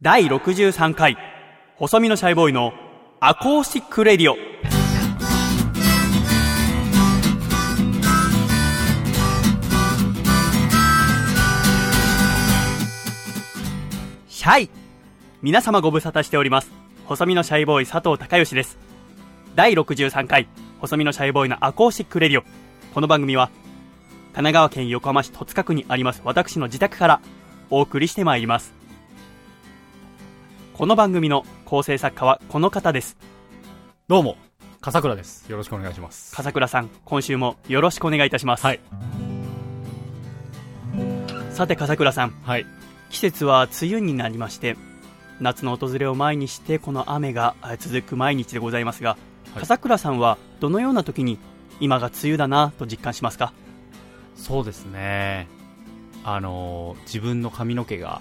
第63回細身のシャイボーイのアコースティック Radio。シャイ皆様ご無沙汰しております。細身のシャイボーイ佐藤孝義です。第63回細身のシャイボーイのアコースティック Radio。この番組は神奈川県横浜市戸塚区にあります私の自宅からお送りしてまいります。この番組の構成作家はこの方ですどうも、笠倉です。よろしくお願いします。笠倉さん今週もよろしくお願いいたします、はい。さて笠倉さんはい。季節は梅雨になりまして夏の訪れを前にしてこの雨があ続く毎日でございますが、はい笠倉さんはどのような時に今が梅雨だなと実感しますか？そうですね。あのー自分の髪の毛が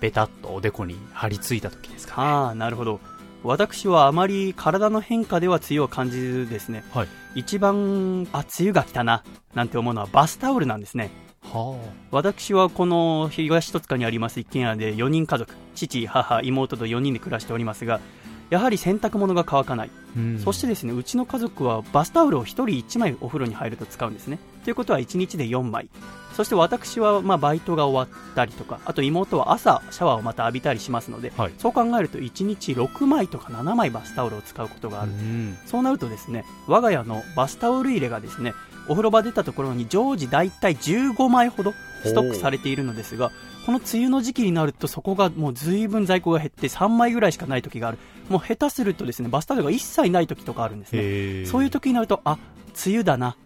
ベタっとおでこに張り付いた時ですかね。ああなるほど。私はあまり体の変化では梅雨を感じずですね。はい。一番あ梅雨が来たななんて思うのはバスタオルなんですね。は私はこの東戸塚にあります一軒家で4人家族。父母妹と4人で暮らしておりますがやはり洗濯物が乾かない、うん。そしてですねうちの家族はバスタオルを1人1枚お風呂に入ると使うんですね。ということは1日で4枚そして私はまあバイトが終わったりとかあと妹は朝シャワーをまた浴びたりしますので、はい。そう考えると1日6枚とか7枚バスタオルを使うことがある、うん。そうなるとですね我が家のバスタオル入れがですねお風呂場出たところに常時大体15枚ほどストックされているのですがこの梅雨の時期になるとそこがもう随分在庫が減って3枚ぐらいしかない時がある。もう下手するとですねバスタオルが一切ない時とかあるんですね。そういう時になるとあ梅雨だな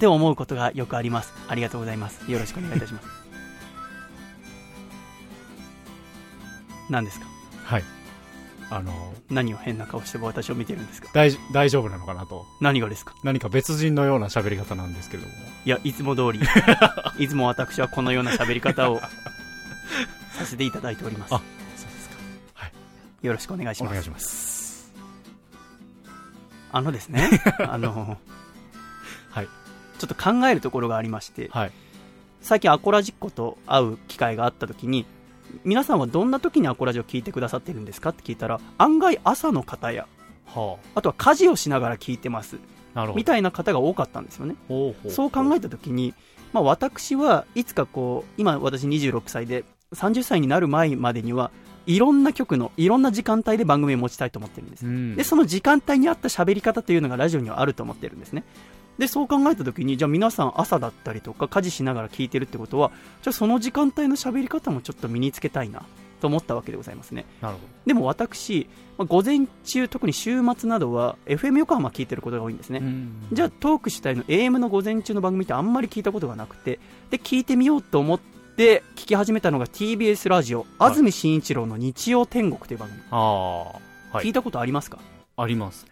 って思うことがよくありますありがとうございますよろしくお願いいたします 何ですか？はい。あのー何を変な顔して私を見てるんですか？大大丈夫なのかなと。何がですか？何か別人のような喋り方なんですけれども。いや、いつも通り、いつも私はこのような喋り方を させていただいております。あそうですか。はい。よろしくお願いします。お願いします。あのですね、あの、はい。ちょっと考えるところがありまして、はい。最近アコラジッコと会う機会があった時に、皆さんはどんな時にアコラジを聞いてくださってるんですかって聞いたら、案外朝の方や、はあとは家事をしながら聞いてます。みたいな方が多かったんですよね。そう考えたときに、まあ、私はいつかこう、今私26歳で、30歳になる前までには、いろんな曲の、いろんな時間帯で番組を持ちたいと思ってるんです。うん。で、その時間帯に合った喋り方というのがラジオにはあると思ってるんですね。で、そう考えたときに、じゃあ皆さん朝だったりとか家事しながら聞いてるってことは、じゃあその時間帯の喋り方もちょっと身につけたいな、と思ったわけでございますね。なるほでも私、まあ午前中、特に週末などは、FM 横浜聞いてることが多いんですねじゃあトーク主体の AM の午前中の番組ってあんまり聞いたことがなくてで聞いてみようと思って聞き始めたのが TBS ラジオはい安住紳一郎の日曜天国という番組、ああ。はい。聞いたことありますか？あります。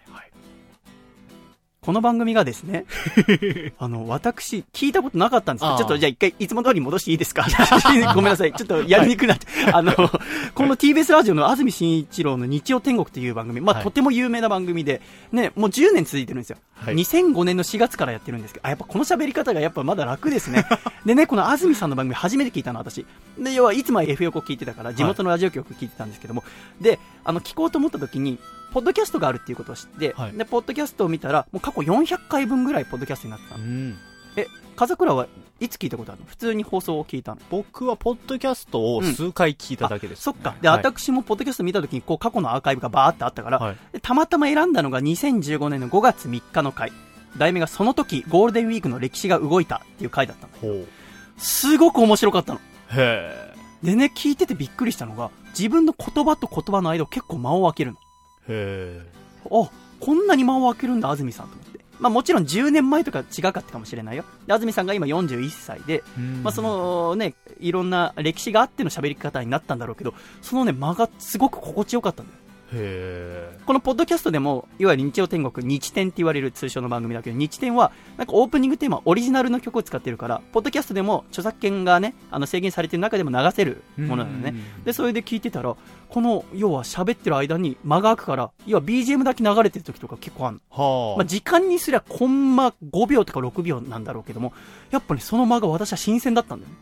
この番組がですね あの私聞いたことなかったんですけどちょっとじゃあ一回いつも通り戻していいですか？ごめんなさい。ちょっとやりにくくなって、あのこの TBS ラジオの安住紳一郎の日曜天国という番組、まあはい。とても有名な番組で、ね、もう10年続いてるんですよ、はい。2005年の4月からやってるんですけど、あやっぱこの喋り方がやっぱまだ楽ですね。でね、この安住さんの番組初めて聞いたの私。で、要はいつも F 横聞いてたから、地元のラジオ局聞いてたんですけども、で、あの、聞こうと思った時に、ポッドキャストがあるっていうことを知って、はいで、ポッドキャストを見たら、もう過去400回分ぐらいポッドキャストになってたの。うん。え、風倉はいつ聞いたことあるの？普通に放送を聞いたの僕はポッドキャストを数回聞いただけです、そっか。で、はい私もポッドキャスト見た時に、こう、過去のアーカイブがバーってあったから、はい。でたまたま選んだのが2015年の5月3日の回。題名がその時ゴールデンウィークの歴史が動いたっていう回だったの。ほう。すごく面白かったの。へでね、聞いててびっくりしたのが、自分の言葉と言葉の間を結構間を空けるえ。への。あ、こんなに間を空けるんだ、安住さんと思って。まあもちろん10年前とか違かったかもしれないよ。で安住さんが今41歳で、え。まあそ、のね、いろんな歴史があっての喋り方になったんだろうけど、そのね、間がすごく心地よかったんだよ。このポッドキャストでも、いわゆる日曜天国、日天って言われる通称の番組だけど、日天は、なんかオープニングテーマ、オリジナルの曲を使ってるから、ポッドキャストでも著作権がね、あの制限されてる中でも流せるものなのね。で、それで聞いてたら、この、要は喋ってる間に間が空くから、要は BGM だけ流れてる時とか結構ある。まあ、時間にすりゃコンマ5秒とか6秒なんだろうけども、やっぱね、その間が私は新鮮だったんだよね。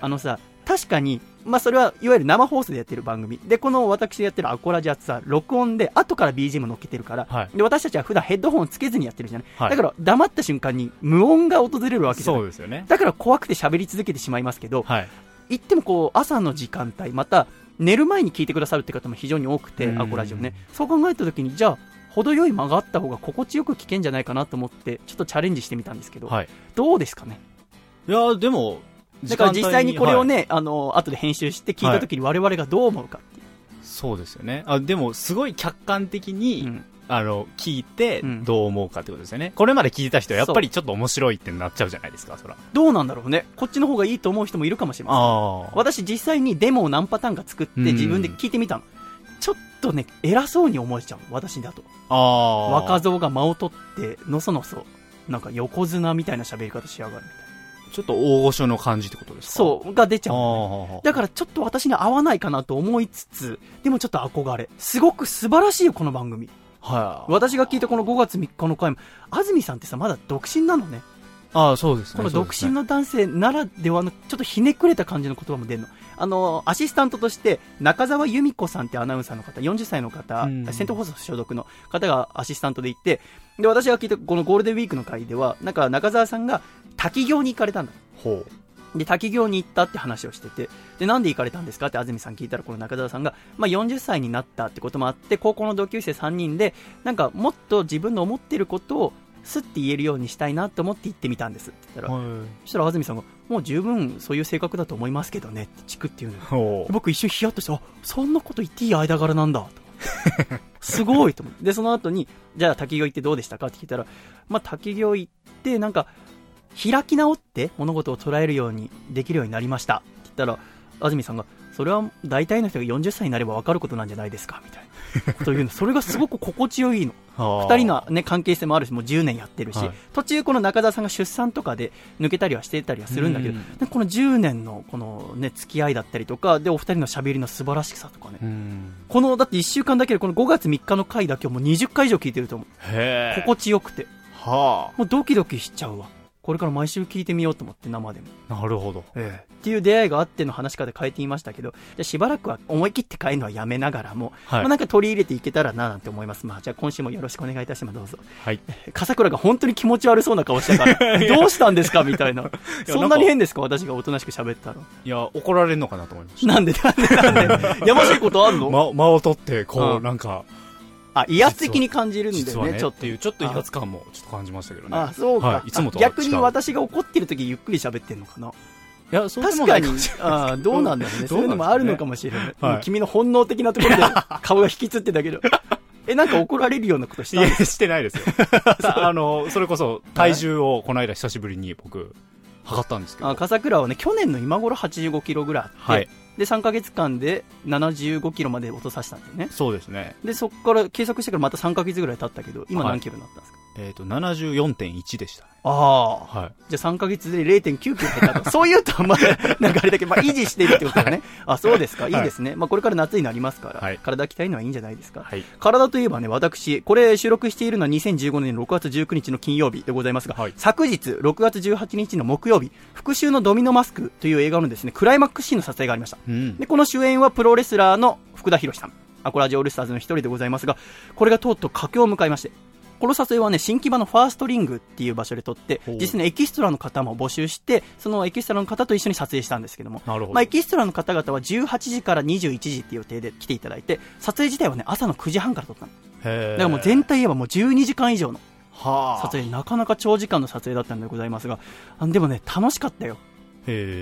あのさ、確かに、まあそれはいわゆる生放送でやってる番組。で、この私がやってるアコラジアツは録音で後から BGM 乗っけてるから、はいで、私たちは普段ヘッドホンつけずにやってるじゃない？はいだから黙った瞬間に無音が訪れるわけじゃない？そうですよね。だから怖くて喋り続けてしまいますけど、はい。言ってもこう、朝の時間帯、また、寝る前に聞いてくださるって方も非常に多くて、うんアコラジオね。そう考えた時に、じゃあ、程よい間があった方が心地よく聞けんじゃないかなと思って、ちょっとチャレンジしてみたんですけど、はい。どうですかね？いや、でも、だから実際にこれをね、ね、あの、後で編集して聞いた時に我々がどう思うかっていう。そうですよね。あ、でも、すごい客観的に、うんあの、聞いてうん、どう思うかってことですよね。これまで聞いた人は、やっぱりちょっと面白いってなっちゃうじゃないですか、そら。どうなんだろうね。こっちの方がいいと思う人もいるかもしれません。私実際にデモを何パターンか作ってうん自分で聞いてみたの。ちょっとね、偉そうに思えちゃう。私だと。若造が間を取って、のそのそ、なんか横綱みたいな喋り方しやがるみたいな。ちょっと大御所の感じってことですか？そう、が出ちゃあうのね、あ。だからちょっと私に合わないかなと思いつつ、でもちょっと憧れ。すごく素晴らしいよ、この番組。はい。私が聞いたこの5月3日の回も、安住さんってさ、まだ独身なのね。ああ、そうですね。この独身の、の男性ならではの、ちょっとひねくれた感じの言葉も出るの。あの、アシスタントとして、中澤由美子さんってアナウンサーの方、40歳の方、うんセント放送所属の方がアシスタントで行って、で、私が聞いたこのゴールデンウィークの回では、なんか中澤さんが滝行に行かれたんだ。ほう。で、滝行に行ったって話をしてて、で、なんで行かれたんですかって安住さん聞いたら、この中澤さんが、まあ、40歳になったってこともあって、高校の同級生3人で、なんか、もっと自分の思ってることを、すって言えるようにしたいなと思って行ってみたんですって言ったら、はい。そしたら安住さんが、もう十分そういう性格だと思いますけどねってチクって言うの。僕一瞬ヒヤッとして、あ、そんなこと言っていい間柄なんだ、と。すごいと思って。で、その後に、じゃあ滝行行ってどうでしたかって聞いたら、まあ滝行行って、なんか、開き直って物事を捉えるようにできるようになりました。って言ったら、安住さんが、それは大体の人が40歳になれば分かることなんじゃないですかみたいなことを言うの。それがすごく心地よいの。二 二人の、ね、関係性もあるし、もう10年やってるし、はい途中この中澤さんが出産とかで抜けたりはしてたりはするんだけど、うんでこの10年のこのね、付き合いだったりとか、で、お二人の喋りの素晴らしさとかね、うん。この、だって1週間だけでこの5月3日の回だけをもう20回以上聞いてると思う。心地よくて。はもうドキドキしちゃうわ。これから毎週聞いてみようと思って、生でも。あ。なるほど。ええっていう出会いがあっての話し方変えてみましたけど、じゃあしばらくは思い切って変えるのはやめながらも、はいまあなんか取り入れていけたらななんて思います。まあじゃあ今週もよろしくお願いいたします。どうぞ。はい。笠倉が本当に気持ち悪そうな顔してたから、どうしたんですかみたいな。そんなに変ですか私がおとなしく喋ったら。いや、怒られるのかなと思いましなんでなんでなんで やましいことあんた。の、間、間を取って、こう、うんなんか、あ、威圧的に感じるんだよね、ちょっとちょっと威圧感もちょっと感じましたけどね。あ、そうか。はいいつもと逆に私が怒ってる時ゆっくり喋ってんのかな？いや、そう確かにあどうなんだろうね。どそういうのもあるのかも。もしれない。君の本能的なところで 顔が引きつってたけど。え、なんか怒られるようなことしいや、たんですしてないですよ。さあの、それこそ、体重をこの間久しぶりに僕、測ったんですけど。あ笠倉はね、去年の今頃85キロぐらいあって、はい。で、3ヶ月間で75キロまで落とさせたんだよね。そうですね。で、そこから計測してからまた3ヶ月ぐらい経ったけど、今はい何キロになったんですか、えっ、と、74.1でしたね。ああ。はい。じゃあ3ヶ月で0.9キロ減ったと。そういうと、まあ、なんかあれだけど、まあ、維持してるってことだね。あ、そうですか。いいですね。まあ、これから夏になりますから、はい体鍛えるのはいいんじゃないですか。はい。体といえばね、私、これ収録しているのは2015年の6月19日の金曜日でございますが、はい昨日6月18日の木曜日、復讐のドミノマスクという映画のですね、クライマックスシーンの撮影がありました。うん。で、この主演はプロレスラーの福田博さん。アコラジオールスターズの一人でございますが、これがとうとう佳境を迎えまして、この撮影はね、新木場のファーストリングっていう場所で撮って実際にエキストラの方も募集して、そのエキストラの方と一緒に撮影したんですけども、ど。まあ、エキストラの方々は18時から21時っていう予定で来ていただいて、撮影自体はね、朝の9時半から撮ったの。だからもう全体言えばもう12時間以上のはあ。撮影、なかなか長時間の撮影だったんでございますが、あでもね、楽しかったよ。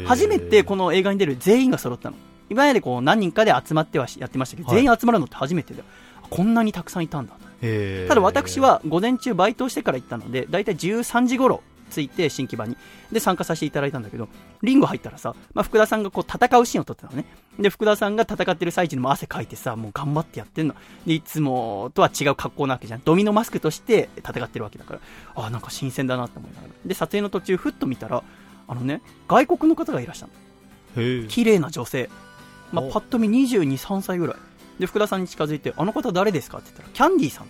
初めてこの映画に出る全員が揃ったの。今までこう何人かで集まってはしやってましたけど、はい全員集まるのって初めてだよ。こんなにたくさんいたんだ。ただ私、は午前中バイトをしてから行ったので、だいたい13時頃着いて新木場に。で、参加させていただいたんだけど、リング入ったらさ、まあ、福田さんがこう戦うシーンを撮ってたのね。で、福田さんが戦ってる最中にも汗かいてさ、もう頑張ってやってんの。で、いつもとは違う格好なわけじゃん。ドミノマスクとして戦ってるわけだから、ああ、なんか新鮮だなって思いながら。で、撮影の途中、ふっと見たら、あのね、外国の方がいらっしゃるの。綺麗な女性。まあ、おパッと見22、3歳ぐらい。で、福田さんに近づいて、あの方誰ですかって言ったら、キャンディーさん。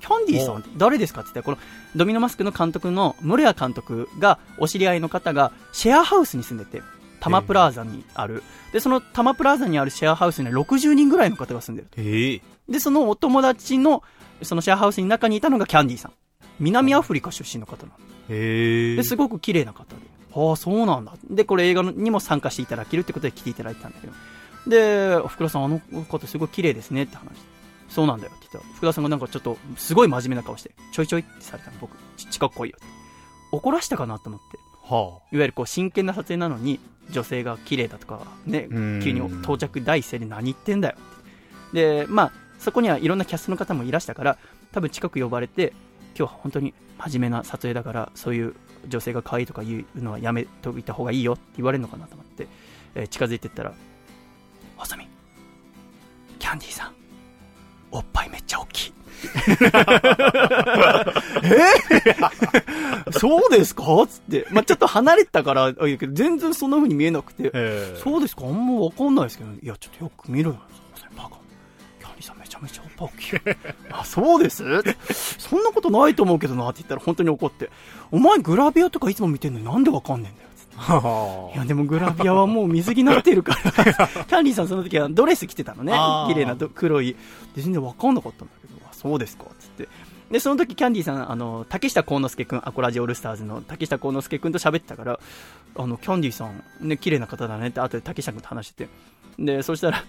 キャンディーさんって誰ですかって言ったら、このドミノマスクの監督の室谷監督が、お知り合いの方が、シェアハウスに住んでて、タマプラザにある。で、そのタマプラザにあるシェアハウスには60人ぐらいの方が住んでる。ええで、そのお友達の、そのシェアハウスの中にいたのがキャンディーさん。南アフリカ出身の方なの。へえで、すごく綺麗な方で。ああ、そうなんだ。で、これ映画にも参加していただけるってことで来ていただいたんだけど。で、福田さん、あの方すごい綺麗ですねって話して。そうなんだよって言ったら、福田さんがなんかちょっと、すごい真面目な顔して、ちょいちょいってされたの、僕、ち近く来いよって。怒らしたかな？と思って。はいわゆるこう真剣な撮影なのに、女性が綺麗だとか、ねうん、急に到着第一声で何言ってんだよって。で、まあ、そこにはいろんなキャストの方もいらしたから、多分近く呼ばれて、今日は本当に真面目な撮影だから、そういう女性が可愛いとか言うのはやめといた方がいいよって言われるのかなと思って、えー近づいてったら、キャンディーさん、おっぱいめっちゃ大きい。え？そうですか？つって。まあ、ちょっと離れてたから、あいいけど全然そんな風に見えなくて、えそうですか？あんまわかんないですけど、いや、ちょっとよく見ろよ。バカ。キャンディさんめちゃめちゃおっぱい大きい。あ、そうです？そんなことないと思うけどなって言ったら本当に怒って。お前グラビアとかいつも見てんのになんでわかんねえんだよ。いや、でもグラビアはもう水着になってるから。キャンディさんその時はドレス着てたのね綺麗など黒い。で、全然わかんなかったんだけど、あ、そうですか。つって。で、その時キャンディさん、あの、竹下幸之助くん、アコラジオールスターズの竹下幸之助くんと喋ってたから、あの、キャンディさん、ね、綺麗な方だねって後で竹下くんと話してて。で、そしたら、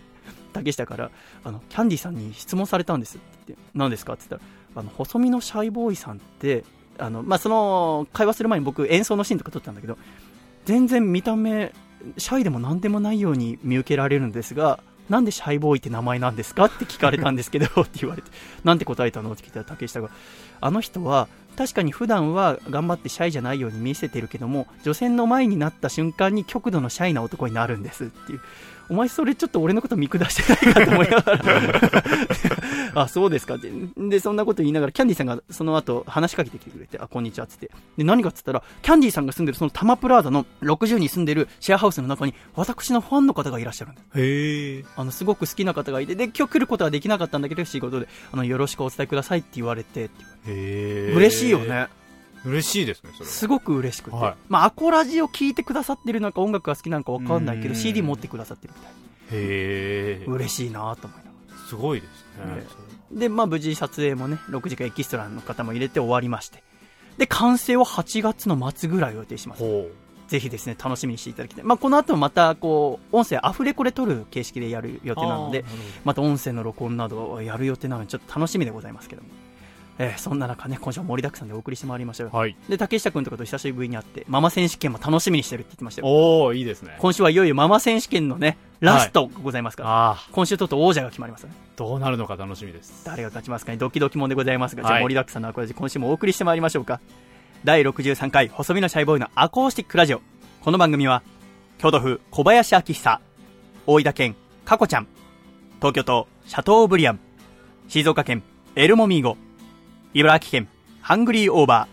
竹下から、あの、キャンディさんに質問されたんですって言って、何ですかって言ったら、あの、細身のシャイボーイさんって、あの、まあ、その、会話する前に僕演奏のシーンとか撮ったんだけど、全然見た目、シャイでも何でもないように見受けられるんですが、なんでシャイボーイって名前なんですかって聞かれたんですけどって言われて、なんて答えたの？って聞いたら竹下が、あの人は確かに普段は頑張ってシャイじゃないように見せてるけども、女性の前になった瞬間に極度のシャイな男になるんですっていう。お前それちょっと俺のこと見下してないかと思いながら あ、そうですかって。で、そんなこと言いながら、キャンディさんがその後話しかけてきてくれて、あ、こんにちはっつって。で、何かっつったら、キャンディさんが住んでるそのタマプラーザの60に住んでるシェアハウスの中に、私のファンの方がいらっしゃるんだ。へえあの、すごく好きな方がいて、で、今日来ることはできなかったんだけど、仕事で、あの、よろしくお伝えくださいって言われて、ってへえ嬉しいよね。嬉しいですねそれはすごく嬉しくて。はいまあ、アコラジを聞いてくださってるのか、音楽が好きなのかわかんないけど、うん CD 持ってくださってるみたい。へえ嬉しいなと思いながら。すごいですねねで、まあ無事撮影もね、6時間エキストラの方も入れて終わりまして。で、完成は8月の末ぐらいを予定します。ほぜひですね、楽しみにしていただきたい。まあこの後もまた、こう、音声アフレコで撮る形式でやる予う定なのでまた音声の録音などをやる予定なので、ちょっと楽しみでございますけども。えーそんな中ね、今週は盛りだくさんでお送りしてまいりましょう。はいで、竹下くんとかと久しぶりに会って、ママ選手権も楽しみにしてるって言ってましたよ。おおいいですね今週はいよいよママ選手権のね、ラストございますから、ああ今週とうとう王者が決まりますね。どうなるのか楽しみです誰が勝ちますかね、ドキドキもんでございますが、じゃあはい盛りだくさんのアコラジ、今週もお送りしてまいりましょうか。第63回、細身のシャイボーイのアコースティックラジオ。この番組は、京都府小林明久、大分県かこちゃん、東京都シャトーブリアン、静岡県エルモミーゴ、茨城県ハングリーオーバ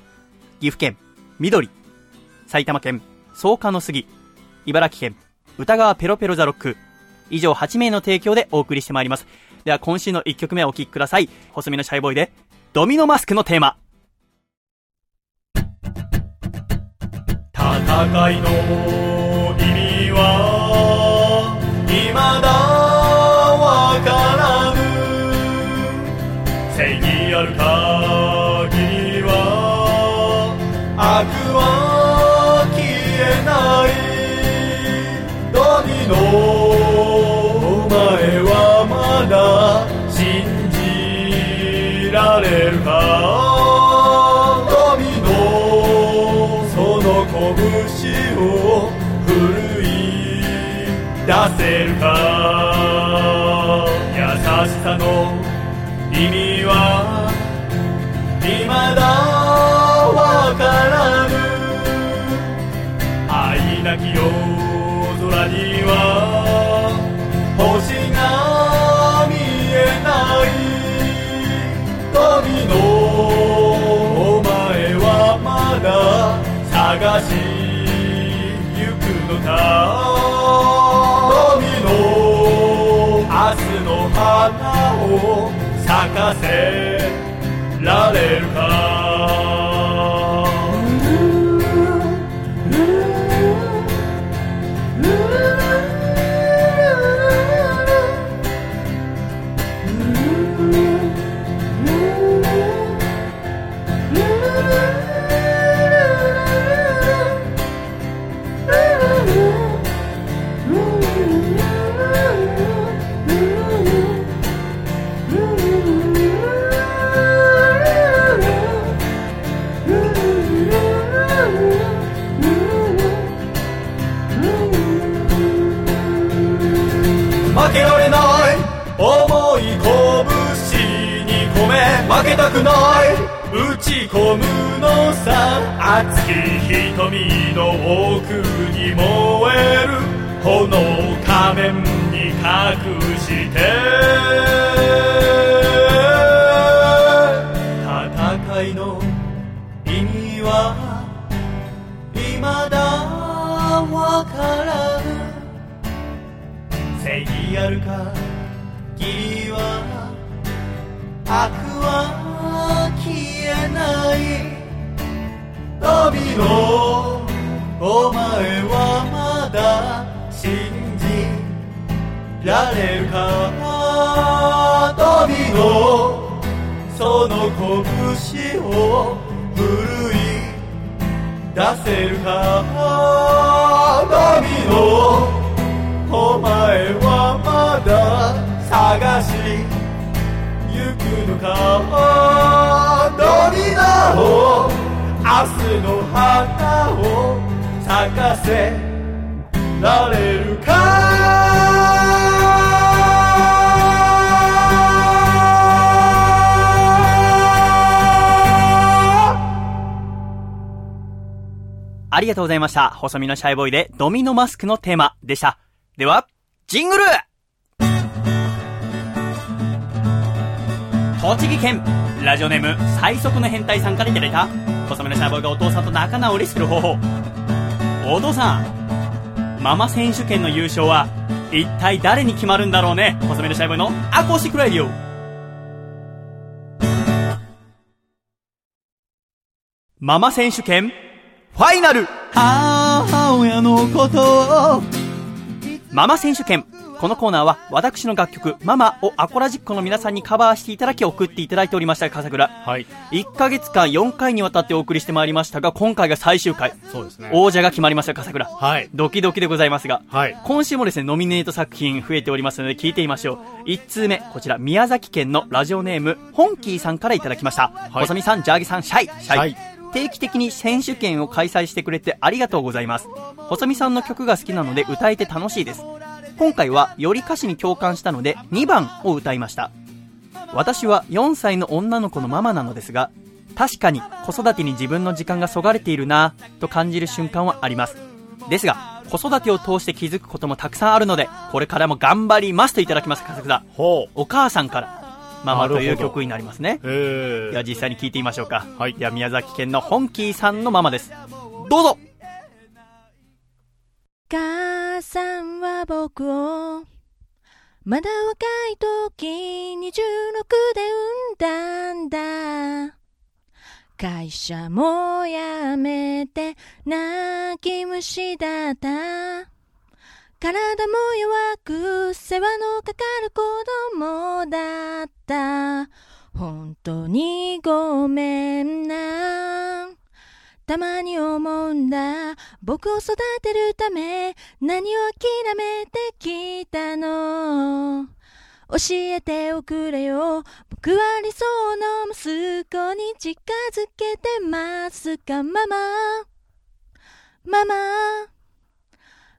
ー、岐阜県緑、埼玉県草加の杉、茨城県歌川ペロペロザロック、以上8名の提供でお送りしてまいります。では今週の1曲目をお聴きください。細身のシャイボーイで、ドミノマスクのテーマ。戦いの意味は未だ未だわからぬ愛なき夜空には星が見えない。ドミノお前はまだ探し行くのか。ドミノ明日の花を咲かせられる。負けたくない。打ち込むのさ。熱き瞳の奥に燃える。炎仮面に隠して。戦いの意味は未だわからぬ正義あるか義は悪は消えない。旅のお前はまだ信じ。られるか旅のその拳を奮い出せるか？旅のお前はまだ探し。行くのか？を明日の花を咲かせられるか？ありがとうございました。細身のシャイボーイでドミノマスクのテーマでした。では、ジングル栃木県、ラジオネーム、最速の変態さんからいただいた、細身のシャイボーイがお父さんと仲直りする方法。お父さん、ママ選手権の優勝は、一体誰に決まるんだろうね。細身のシャイボーイのアコースティックラディオ。ママ選手権、ファイナル母親のことをママ選手権。このコーナーは私の楽曲、ママをアコラジックの皆さんにカバーしていただき送っていただいておりました、笠倉。はい。1ヶ月間4回にわたってお送りしてまいりましたが、今回が最終回。そうですね。王者が決まりました、笠倉。はい。ドキドキでございますが。はい。今週もですね、ノミネート作品増えておりますので聞いてみましょう。1通目、こちら、宮崎県のラジオネーム、ホンキーさんからいただきました。い細見さん、ジャーギさん、シャイ、シャイ。はい定期的に選手権を開催してくれてありがとうございます。細見さんの曲が好きなので歌えて楽しいです。今回はより歌詞に共感したので2番を歌いました。私は4歳の女の子のママなのですが、確かに子育てに自分の時間がそがれているなぁと感じる瞬間はあります。ですが、子育てを通して気づくこともたくさんあるので、これからも頑張りますといただきます、笠倉。ほう。お母さんから、ママという曲になりますね。へでは実際に聞いてみましょうか。はいでは宮崎県の本気さんのママです。どうぞ母さんは僕をまだ若い時26で産んだんだ。会社も辞めて泣き虫だった。体も弱く世話のかかる子供だった。本当にごめんな。たまに思うんだ。僕を育てるため何を諦めてきたの？教えておくれよ。僕は理想の息子に近づけてます。かママ。ママ。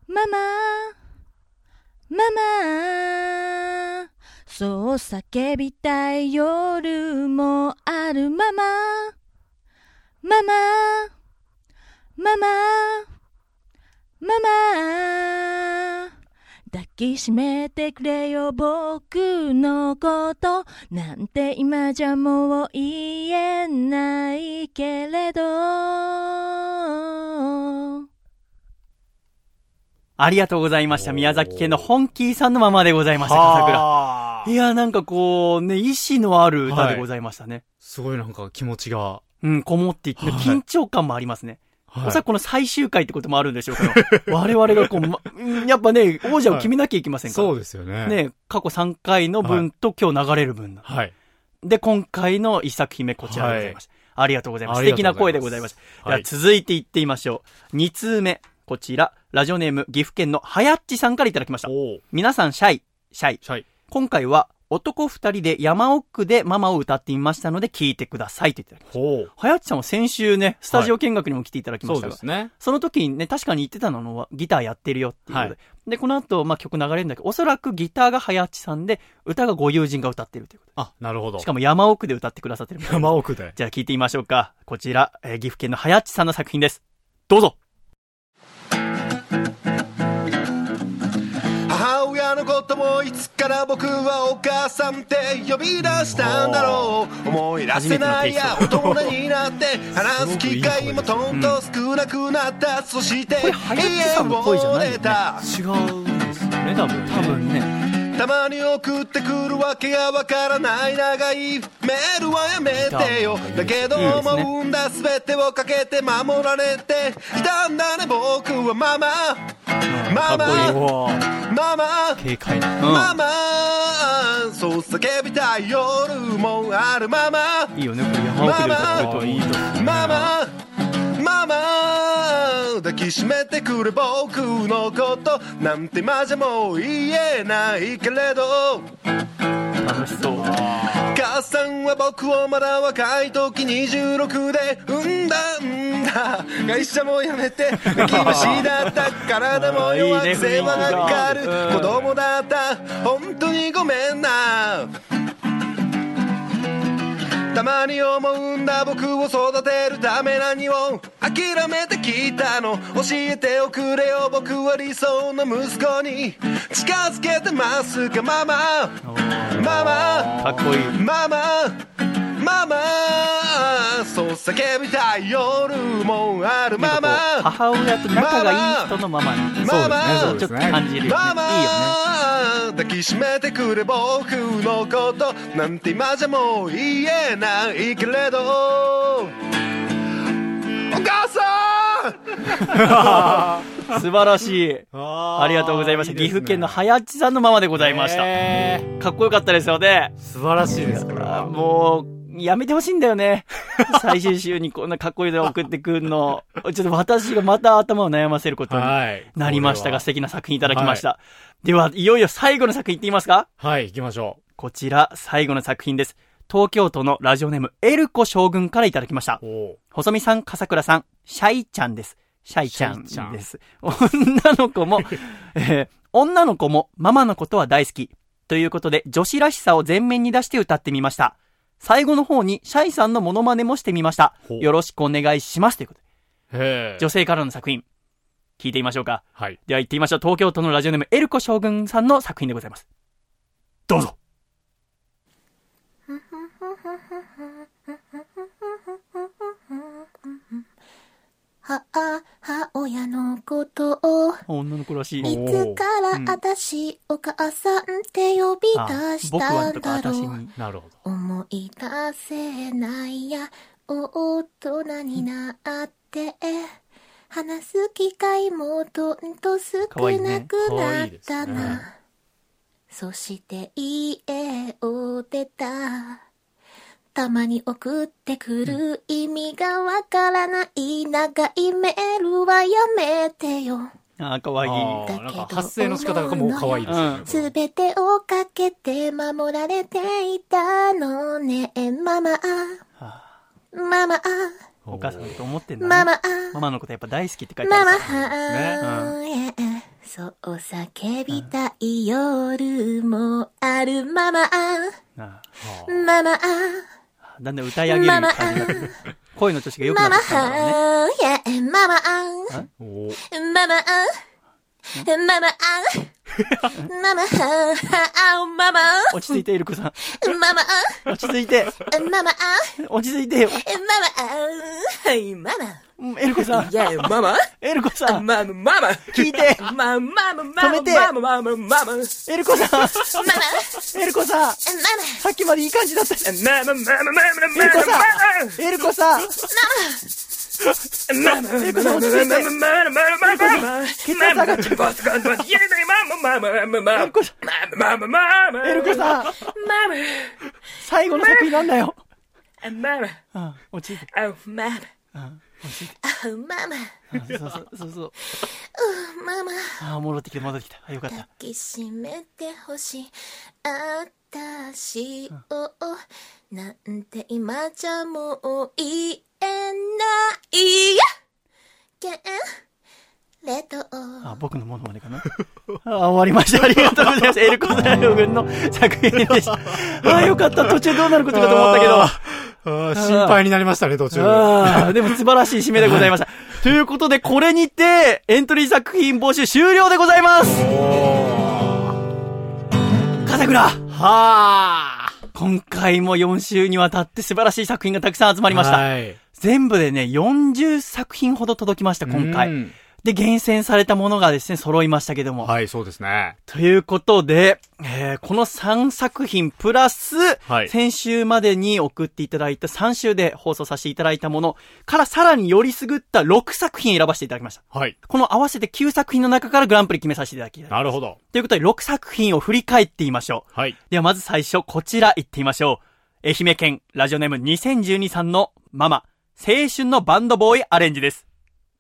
ママ。ママ。そう叫びたい夜もあるママ。ママ。ママママ抱きしめてくれよ僕のことなんて今じゃもう言えないけれどありがとうございました。宮崎県の本気さんのママでございました、笠倉。はいや、なんかこう、ね、意志のある歌でございましたね。すごいなんか気持ちが。うん、こもっていって、はい緊張感もありますね。はいおそらくこの最終回ってこともあるんでしょうけど、我々がこう、ま、うんやっぱね、王者を決めなきゃいけませんから。そうですよね。。ね、過去3回の分と今日流れる分だ。はい。で、今回の一作品目こちらでございました。ありがとうございます。素敵な声でございました。はいでは続いていってみましょう。2通目。こちら、ラジオネーム、岐阜県のはやっちさんからいただきました。皆さん、シャイ、シャイ。シャイ。今回は、男二人で山奥でママを歌ってみましたので聞いてくださいと言っていただきました。はやっちさんは先週ね、スタジオ見学にも来ていただきましたが、そうですね。その時にね、確かに言ってたのはギターやってるよっていうで。はいで、この後、まあ、曲流れるんだけど、おそらくギターがはやっちさんで、歌がご友人が歌ってるということあ、なるほど。で。しかも山奥で歌ってくださってる山奥で。じゃあ聞いてみましょうか。こちら、えー岐阜県のはやっちさんの作品です。どうぞいつから僕はお母さんって呼び出したんだろう。思い出せないや大人になって話す機会もとんと少なくなった。そして家を出た。違うんですよね、多分ね。たまに送ってくるわけがわからない長いメールはやめてよ。だけどいいですねもんだ全てをかけて守られていたんだね僕はママ。ママ。ママ。軽快な。うんママ。そう叫びたい夜もあるママ。いいよね、これ。山奥で歌ってるといいと。ママ。ママ抱きしめてくれ僕のこと。なんて今じゃもう言えないけれど。楽しそう。母さんは僕をまだ若い時26で産んだんだ。会社も辞めて泣き虫だった体も弱く世話がかかる。うん子供だった。本当にごめんなたまに思うんだ僕を育てるため何を？諦めてきたの。教えておくれよ僕は理想の息子に。近づけてますかママ。ママ。かっこいい。ママママそう叫びたい夜もあるママ母親と仲がいい人のママに。ママちょっと感じるよね。いいよママね。抱きしめてくれ僕のことなんて今じゃもう言えないけれどお母さん素晴らしい。あありがとうございました。岐阜県のはやっちさんのママでございました。えかっこよかったですよね。ー素晴らしいです、これあは。もう、やめてほしいんだよね。最終週にこんなかっこいいの送ってくんの。ちょっと私がまた頭を悩ませることにはい。なりましたが、素これ敵な作品いただきました。では、いよいよ最後の作品いってみますか？ははい、行きましょこちら、最後の作品です。東京都のラジオネーム、エルコ将軍からいただきました細見さん、笠倉さん、シャイちゃんです。シャイちゃんシャイちゃんです。女の子も、えー女の子もママのことは大好き。ということで、女子らしさを前面に出して歌ってみました。最後の方に、シャイさんのモノマネもしてみましたよろしくお願いします。ということで。女性からの作品、聞いてみましょうか。はい。では行ってみましょう。東京都のラジオネーム、エルコ将軍さんの作品でございます。どうぞ。母親のことを、女の子らしい。いつから私、お母さんって呼びあ出したんだろう。思い出せないや、大人になって、話す機会もどんと少なくないったな。そして家を出た。たまに送ってくる意味がわからない長いメールはやめてよ。あー、かわい。い。あーなんか発声の仕方がもう可愛いですよね。すべてをかけて守られていたのね、ママ。ママ、お母さんのこと思ってんだね。ママ、ママのことやっぱ大好きって書いてあマるマ、そう叫びたい夜もあるママ、あママ、ーだんだん歌い上げる感じになってくる。声の調子が良くなママ、ってきたんだろうね。ママ、おー。ママ、ママ、ママ、あママ、あママ落ち着いて、エルコさん。ママ、落ち着いて。ママ、あ落ち着いてよ。ママ、はい、ママ。エルコさん。いや、ママエルコさん。ママ、ママ。聞いて。ママ、ママ、ママ、止めてママ、ママ、ママ。エルコさん。ママ、エルコさん。さっきまでいい感じだった。エママ、ママ、ママ、ルコさん。エルコさん。ママ、エルコさん。エルコさん。エルコさん。最後の作品なんだよ。うん、落ち着いて。うん、落ち着いて。ママ、うんそうそうそうそう。ママ、ああ、戻ってきた、戻ってきた。あ、よかった抱。きしめてほしい。あっ私をなんて今じゃもう言えないやけんレトあ、僕のモノマネかな？あ、終わりました。ありがとうございます。エルコザラヨ軍の作品でした。あ、よかった。途中どうなることかと思ったけど。あー心配になりましたね、途中。ああ、でも素晴らしい締めでございました。ということで、これにて、エントリー作品募集終了でございます笠倉はあ。今回も4週にわたって素晴らしい作品がたくさん集まりました。はい。全部でね、40作品ほど届きました、今回。うんで、厳選されたものがですね、揃いましたけども。はい、そうですね。ということで、えーこの3作品プラス、はい先週までに送っていただいた3週で放送させていただいたものからさらによりすぐった6作品選ばせていただきました。はい。この合わせて9作品の中からグランプリ決めさせていただきたい。なるほど。ということで6作品を振り返ってみましょう。はい。ではまず最初こちら行ってみましょう。愛媛県ラジオネーム2012さんのママ、青春のバンドボーイアレンジです。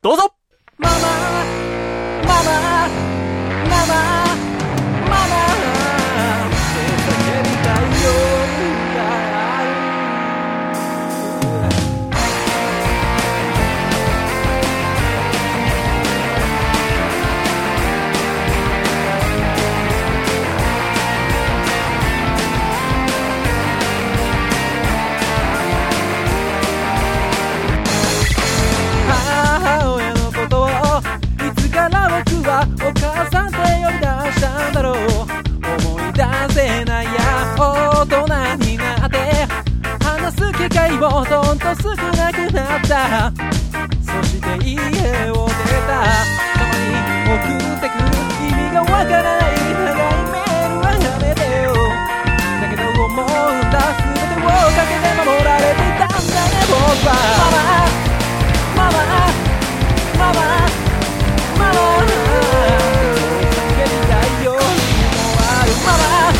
どうぞママママさんって呼び出した。んだろう思い出せないや大人になって話す機会もどんと少なくなった。そして家を出た。た。まに送ってくる意味がわからない長いメールはやめてよだけど思うんだ全てをかけて守られてた。んだね僕はママママママ Mama,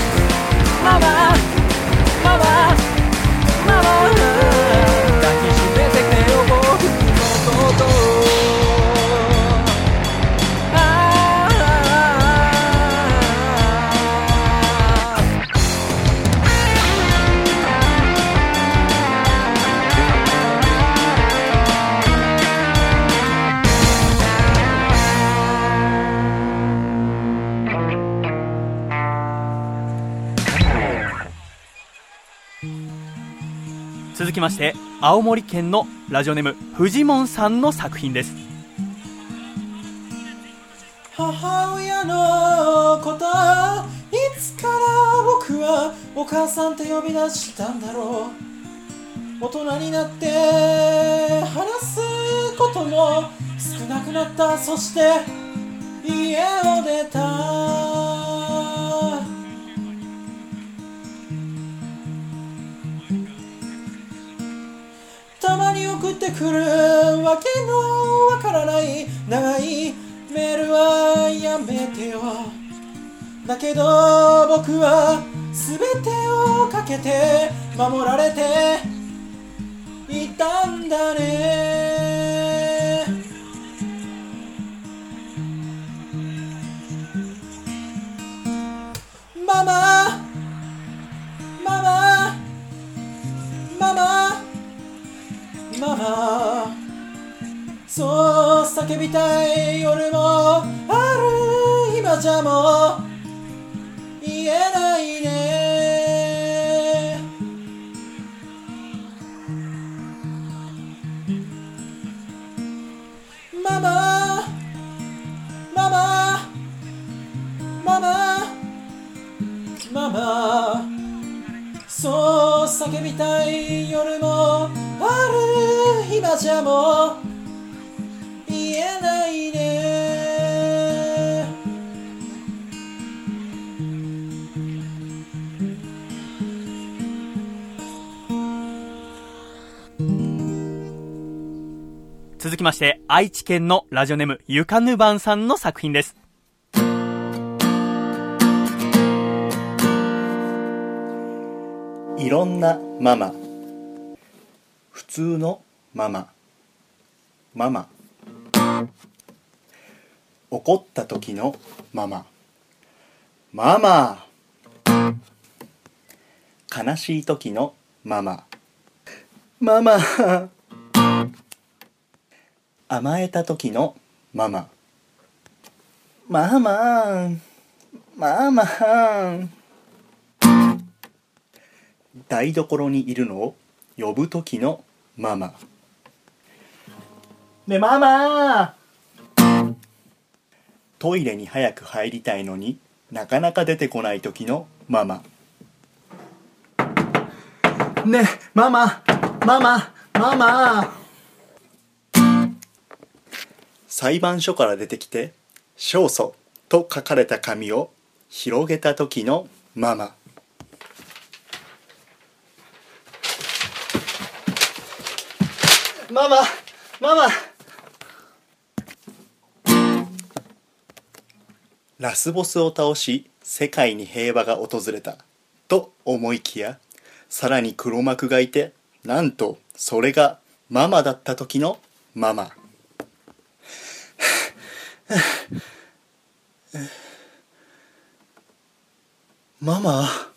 Mama. 続きまして青森県のラジオネームフジモンさんの作品です。母親のこといつから僕はお母さんって呼び出したんだろう。大人になって話すことも少なくなった。そして家を出た。てくるわけのわからない長いメールはやめてよ。だけど僕は全てをかけて。守られて。いたんだね。ママ。ママ。ママ。ママそう叫びたい夜もある今じゃもう。言えないね。ママママママママそう叫びたい夜もある今じゃもう言えないね。続きまして愛知県のラジオネームゆかぬばんさんの作品です。いろんなママ。通のママ。ママ。怒った時のママ。ママ。悲しい時のママ。ママ。甘えた時のママ。ママ。ママ。台所にいるのを呼ぶ時のママねママトイレに早く入りたいのになかなか出てこない時のママねママママママ裁判所から出てきて「勝訴」と書かれた紙を広げた時のママママママ。ラスボスを倒し世界に平和が訪れた。と思いきやさらに黒幕がいてなんとそれがママだった時のママ。ママ？ママ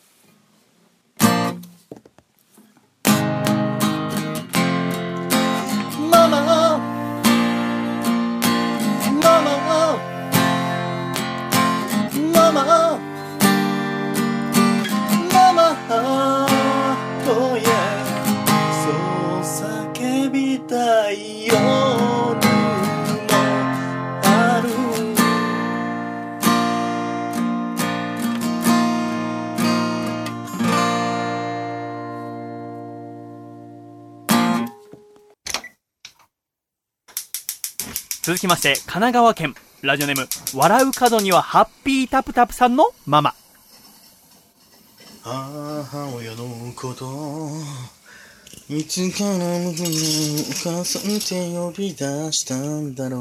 続きまして、神奈川県、ラジオネーム、笑う角にはハッピータプタプさんのママ。母親のこといつから僕にお母さんって呼び出したんだろう。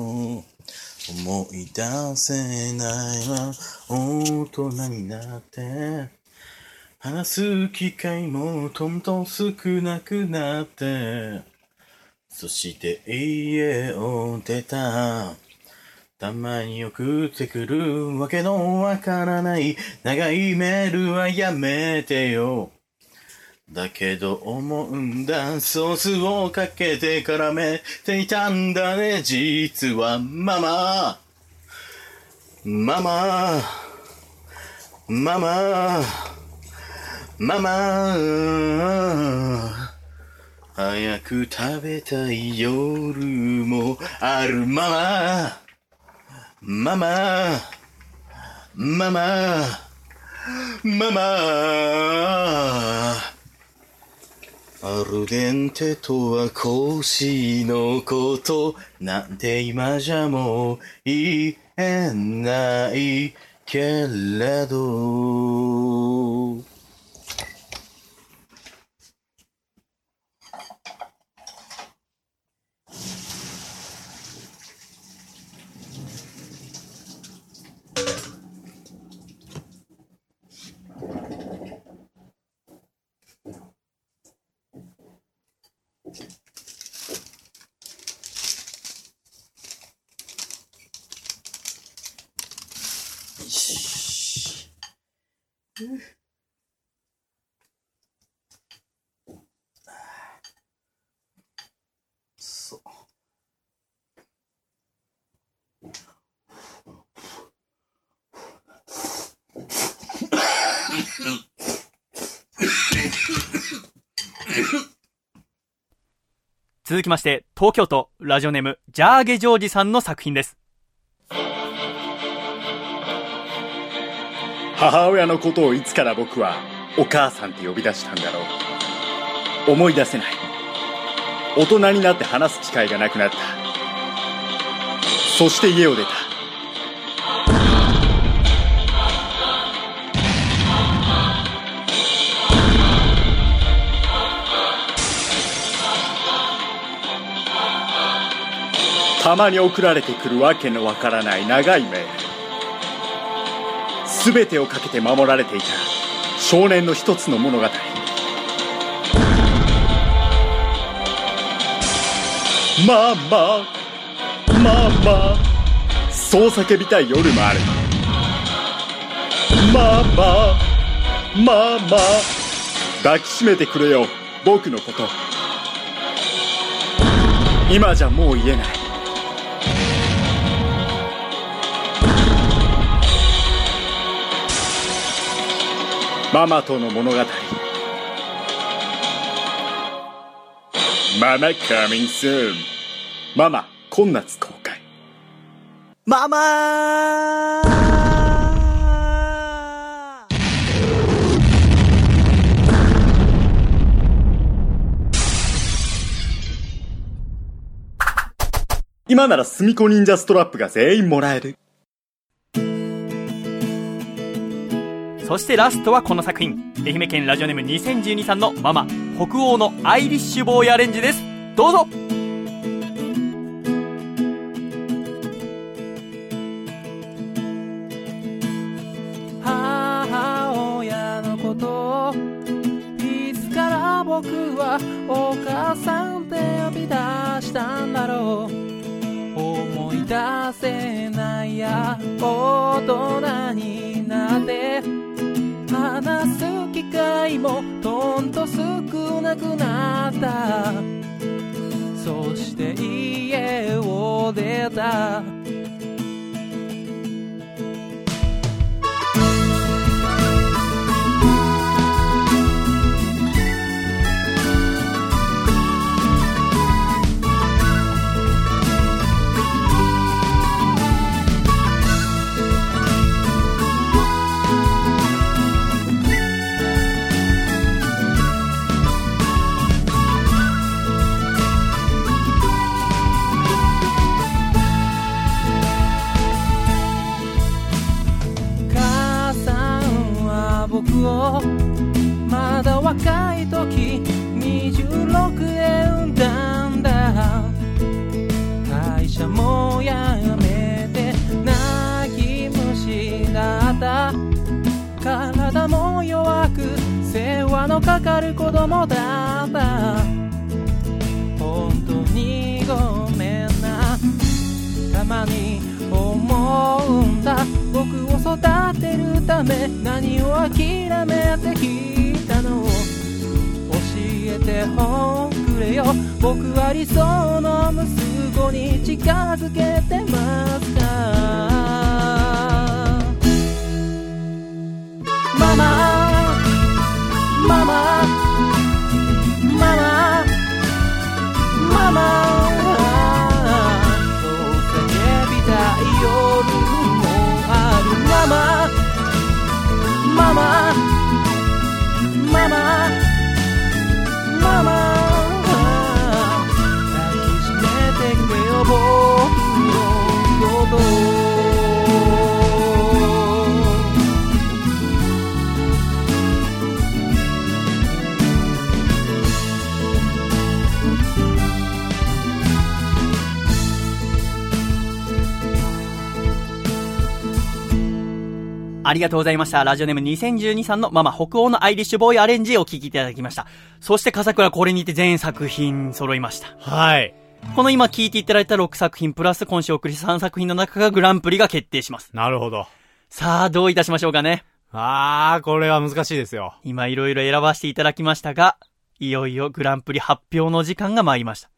思い出せないわ。大人になって話す機会もどんどん少なくなって。そして家を出たたまに送ってくるわけのわからない長いメールはやめてよ。だけど思うんだ、ソースをかけて絡めていたんだね、実はママ。ママ。ママ。ママ。早く食べたい夜もあるママ。ママ。ママ。ママ。アルデンテとは腰のことなんて今じゃもう言えないけれど。続きまして、東京都、ラジオネーム、ジャーゲジョージさんの作品です。母親のことをいつから僕はお母さんって呼び出したんだろう。思い出せない。大人になって話す機会がなくなった。そして家を出た。たまに送られてくるわけのわからない長いメール全てをかけて守られていた少年の一つの物語。ママママそう叫びたい夜もある。ママママ抱きしめてくれよ僕のこと。今じゃもう言えない。ママとの物語。ママ coming soon ママ今夏公開。ママ今ならすみこ忍者ストラップが全員もらえるそしてラストはこの作品。愛媛県ラジオネーム2012さんのママ北欧のアイリッシュボーイアレンジです。どうぞ。母親のこといつから僕はお母さんって呼び出したんだろう。思い出せないや大人になって。話す機会もとんと少なくなった。そして家を出た。をまだ若い時26で産んだんだ。会社も辞めて泣き虫だった。体も弱く世話のかかる子供だった。本当にごめんな。たまに思うんだ。を立てるため何を諦めてきたの？教えておくれよ。僕は理想の息子に近づけてますか？ありがとうございました。ラジオネーム2012さんのママ北欧のアイリッシュボーイアレンジをお聴きいただきました。そして笠倉これにて全作品揃いました。はい。この今聴いていただいた6作品プラス今週お送りした3作品の中がグランプリが決定します。なるほど。さあ、どういたしましょうかね。あー、これは難しいですよ。今いろいろ選ばせていただきましたが、いよいよグランプリ発表の時間が参りました。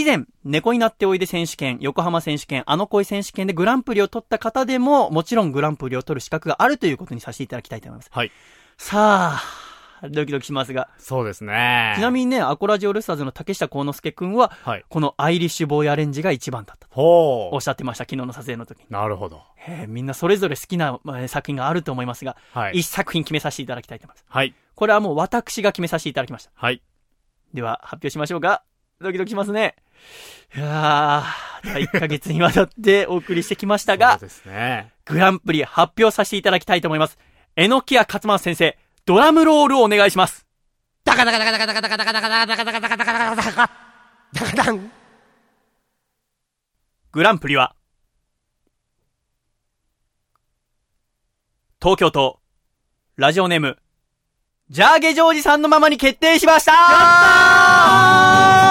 以前、猫になっておいで選手権、横浜選手権、あの恋選手権でグランプリを取った方でも、もちろんグランプリを取る資格があるということにさせていただきたいと思います。はい。さあ、ドキドキしますが。そうですね。ちなみにね、アコラジオルスターズの竹下幸之助くんは、はい。このアイリッシュボーイアレンジが一番だったとほおっしゃってました、昨日の撮影の時に。なるほど。えーみんなそれぞれ好きな、まあ作品があると思いますが、はい。一作品決めさせていただきたいと思います。はい。これはもう私が決めさせていただきました。はい。では、発表しましょうか。ドキドキしますね。いやー、第1ヶ月にわたってお送りしてきましたがそう、ですね。グランプリ発表させていただきたいと思います。えのきや勝松先生、ドラムロールをお願いします。ダカダカダカダカダカダカダカダカダカダカダカダカダカダカダカダングランプリは、東京都、ラジオネーム、ジャーゲジョージさんのままに決定しましたと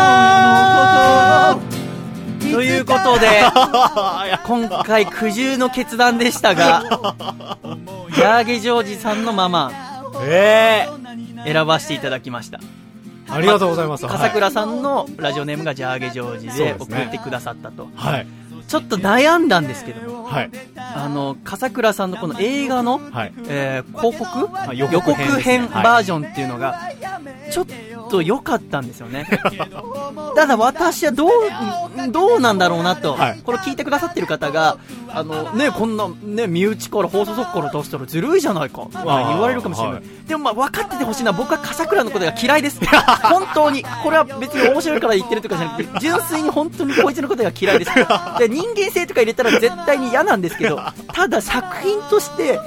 いうことで、今回苦渋の決断でしたが、ジャーゲジョージさんのまま、ええ選ばせていただきました。ありがとうございます。笠倉さんのラジオネームがジャーゲジョージで送ってくださったと。はい。ちょっと悩んだんですけども、はい。あの、笠倉さんのこの映画の、はい。えー広告？あ予告編はい。バージョンってい。うのが、ちょっと良かったんですよね。ただ私はどう、どうなんだろうなと、はい。これ聞いてくださってる方が、あのね、こんなね、身内から放送作から出したらずるいじゃないか、言われるかもしれない。はいでもまあ分かっててほしいのは僕は笠倉のことが嫌いです。本当に。これは別に面白いから言ってるとかじゃなくて、純粋に本当にこいつのことが嫌いです。で、人間性とか入れたら絶対に嫌なんですけど、ただ作品として、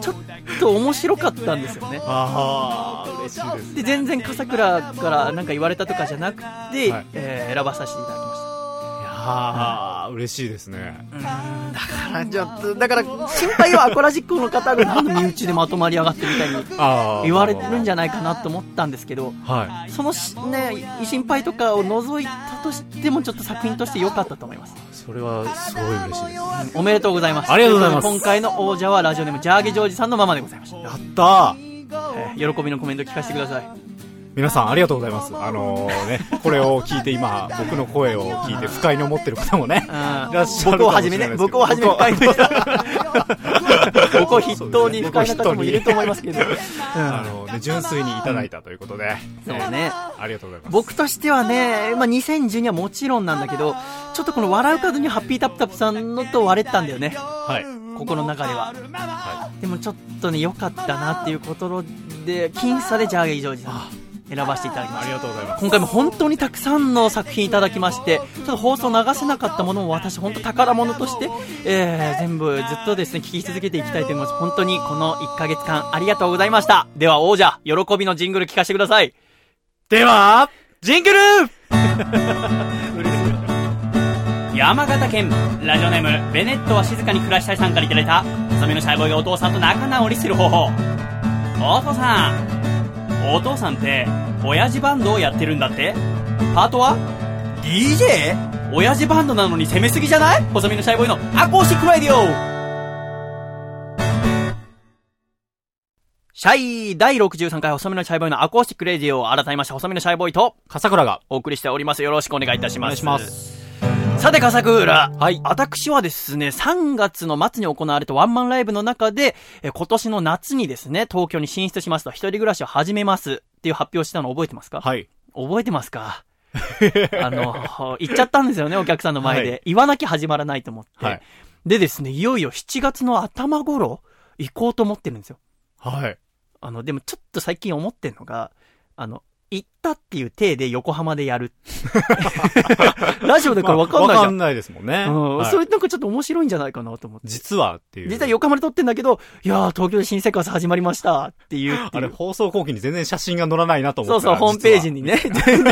ちょっと面白かったんですよね。で全然笠倉からなんか言われたとかじゃなくて、はいえー選ばさせていただきましああ、嬉しいですね。ただからちょっとだから心配はアコラジックの方が身内でまとまり上がってみたいに。言われるんじゃないかなと思ったんですけどはそのしね心配とかを除いたとしてもちょっと作品として良かったと思いますい。それはすごい嬉しいです。おめでとうございますありがとうございます今回の王者はラジオネームジャーゲジョージさんのままでございました、やったーえー喜びのコメント聞かせてください皆さんありがとうございます。あのね、これを聞いて今、僕の声を聞いて不快に思ってる方もね、僕をはじめね、僕をはじめ不快な人僕を筆頭に不快な方もいると思いますけど、あのね、純粋にいただいたということで、そうね。ありがとうございます。僕としてはね、まあ、2012はもちろんなんだけど、ちょっとこの笑う角にハッピータップタップさんのと割れてたんだよね。はい。心の中では。でもちょっとね、良かったなっていうことで、僅差でジャーゲイジョージさん選ばせていただきまあした。りがとうございます。今回も本当にたくさんの作品いただきまして、ちょっと放送流せなかったものも私本当宝物として、えー、全部ずっとですね、聞き続けていきたいと思います。本当にこの1ヶ月間ありがとうございました。では王者、喜びのジングル聞かせてください。では、ジングル 山形県ラジオネームベネットは静かに暮らしたいさんからいただいた細身のシャイボーイがお父さんと仲直りする方法お父さんお父さんって親父バンドをやってるんだって？パートは？DJ? 親父バンドなのに攻めすぎじゃない？細身のシャイボーイのアコースティックラディオシャイ第63回細身のシャイボーイのアコースティックレディオを改めまして細身のシャイボーイと笠倉が。お送りしております。よろしくお願いいたします。お願いします。さて、笠倉。はい私はですね、3月の末に行われたワンマンライブの中で、え今年の夏にですね、東京に進出しますと、一人暮らしを始めますっていう発表したの覚えてますか？はい。覚えてますか？あの、言っちゃったんですよね、お客さんの前で。は言わなきゃ始まらないと思って。はいでですね、いよいよ7月の頭頃、行こうと思ってるんですよ。はい。あの、でもちょっと最近思ってんのが、あの、行ったっていう体で横浜でやる。ラジオだからわかんないじゃん。わかんないですもんね。うん、はいそれなんかちょっと面白いんじゃないかなと思って。実はっていう。実は横浜で撮ってんだけど、いやー、東京で新生活始まりましたっていうあれ、放送後期に全然写真が載らないなと思ってそうそう、ホームページにね。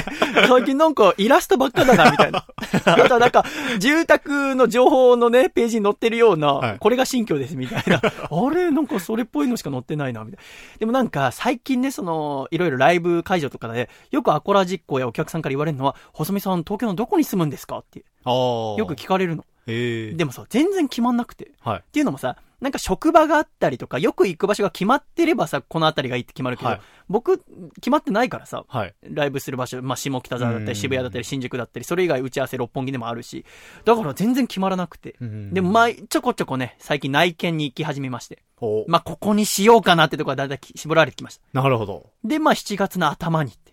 最近なんかイラストばっかだな、みたいな。あとはなんか、住宅の情報のね、ページに載ってるような、はいこれが新居です、みたいな。あれ、なんかそれっぽいのしか載ってないな、みたいな。でもなんか、最近ね、その、いろいろライブ会場とかで、よくアコラ実行やお客さんから言われるのは、細見さん、東京のどこに住むんですかって、ああ。よく聞かれるの。でもさ、全然決まんなくて。はい。っていうのもさ、なんか職場があったりとか、よく行く場所が決まってればさ、この辺りがいいって決まるけど、はい僕、決まってないからさ、はい。ライブする場所、まあ、下北沢だったうんり、渋谷だったり、新宿だったり、それ以外打ち合わせ六本木でもあるし、だから全然決まらなくて。うんでも、まあ、ちょこちょこね、最近内見に行き始めまして。おまあ、ここにしようかなってところはだいたい絞られてきました。なるほど。で、まあ、7月の頭にって。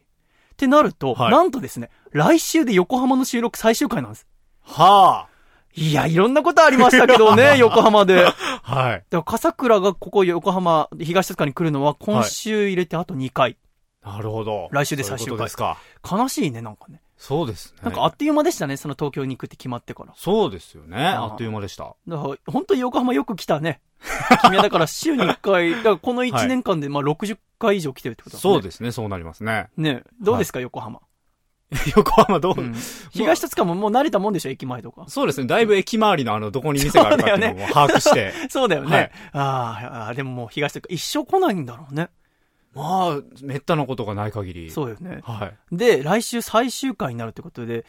ってなると、はいなんとですね、来週で横浜の収録最終回なんです。はいや、いろんなことありましたけどね、横浜で。だかあ。はい。ら、笠倉がここ横浜、東戸塚に来るのは、今週入れてあと2回。なるほど。来週で最終回そういうですか。悲しいね、なんかね。そうですね。なんかあっという間でしたね、その東京に行くって決まってから。そうですよね。あああっという間でした。だから、本当に横浜よく来たね。君はだから週に1回、だからこの1年間でまあ60回以上来てるってことだね。そうですね、そうなりますね。ねどうですか、横浜？横浜どう、うん東戸塚ももう慣れたもんでしょ、駅前とか。そうですね、だいぶ駅周りのあの、どこに店があるかっていうのも把握して。そうだよね。はいあーあー、でももう東戸塚一生来ないんだろうね。まあ、めったなことがない限り。そうよね。はい。で、来週最終回になるってことで、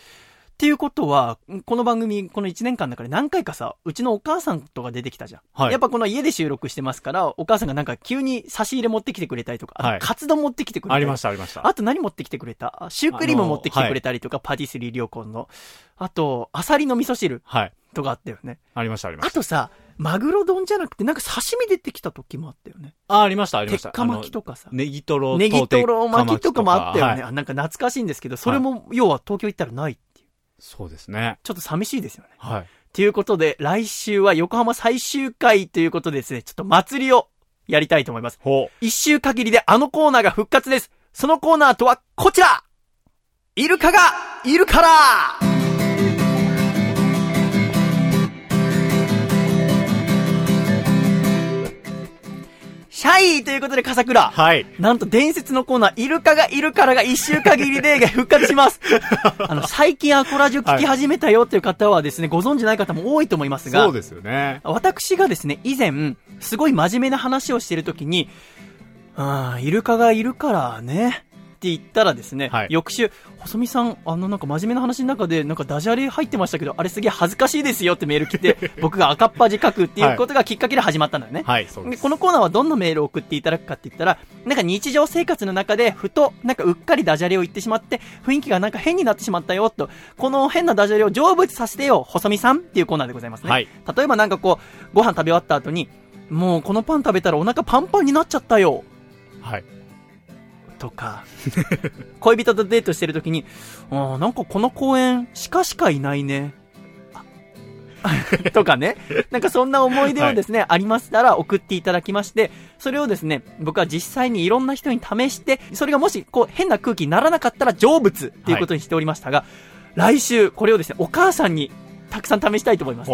っていうことは、この番組、この1年間の中で何回かさ、うちのお母さんとか出てきたじゃん。はいやっぱこの家で収録してますから、お母さんがなんか急に差し入れ持ってきてくれたりとか、はいカツ丼持ってきてくれたり。ありました、ありました。あと何持ってきてくれた？あシュークリーム持ってきてくれたりとか、パティスリー良魂の。あと、アサリの味噌汁はい。とかあったよね。ありました、ありました。あとさ、マグロ丼じゃなくて、なんか刺身出てきた時もあったよね。あ、ありました、ありました。鉄火巻きとかさネギトロネギトロ巻きとかもあったよね。はいあなんか懐かしいんですけど、それも、要は東京行ったらない？そうですね。ちょっと寂しいですよね。はい。ということで、来週は横浜最終回ということでですね、ちょっと祭りをやりたいと思います。ほ一週限りであのコーナーが復活です。そのコーナーとはこちらイルカがいるからシャイということで、笠倉。はい。なんと伝説のコーナー、イルカがいるからが一週限りで復活します。あの、最近アコラジオ聞き始めたよっていう方はですね、ご存知ない方も多いと思いますが、そうですよね。私がですね、以前、すごい真面目な話をしてるときに、ああ、イルカがいるからね。って言ったらですね、はい翌週、細見さん、あのなんか真面目な話の中で、なんかダジャレ入ってましたけど、あれすげえ恥ずかしいですよってメール来て、僕が赤っ端書くっていうことがきっかけで始まったんだよね。はい、で。このコーナーはどんなメールを送っていただくかって言ったら、なんか日常生活の中で、ふと、なんかうっかりダジャレを言ってしまって、雰囲気がなんか変になってしまったよ、と。この変なダジャレを成仏させてよ、細見さんっていうコーナーでございますね。はい例えばなんかこう、ご飯食べ終わった後に、もうこのパン食べたらお腹パンパンになっちゃったよ。はい。とか、恋人とデートしてる時に、あーなんかこの公園、鹿しかいないね。あ とかね。なんかそんな思い出をですね、ありましたら送っていただきまして、それをですね、僕は実際にいろんな人に試して、それがもしこう変な空気にならなかったら成仏っていうことにしておりましたが、来週これをですね、お母さんにたくさん試したいと思います。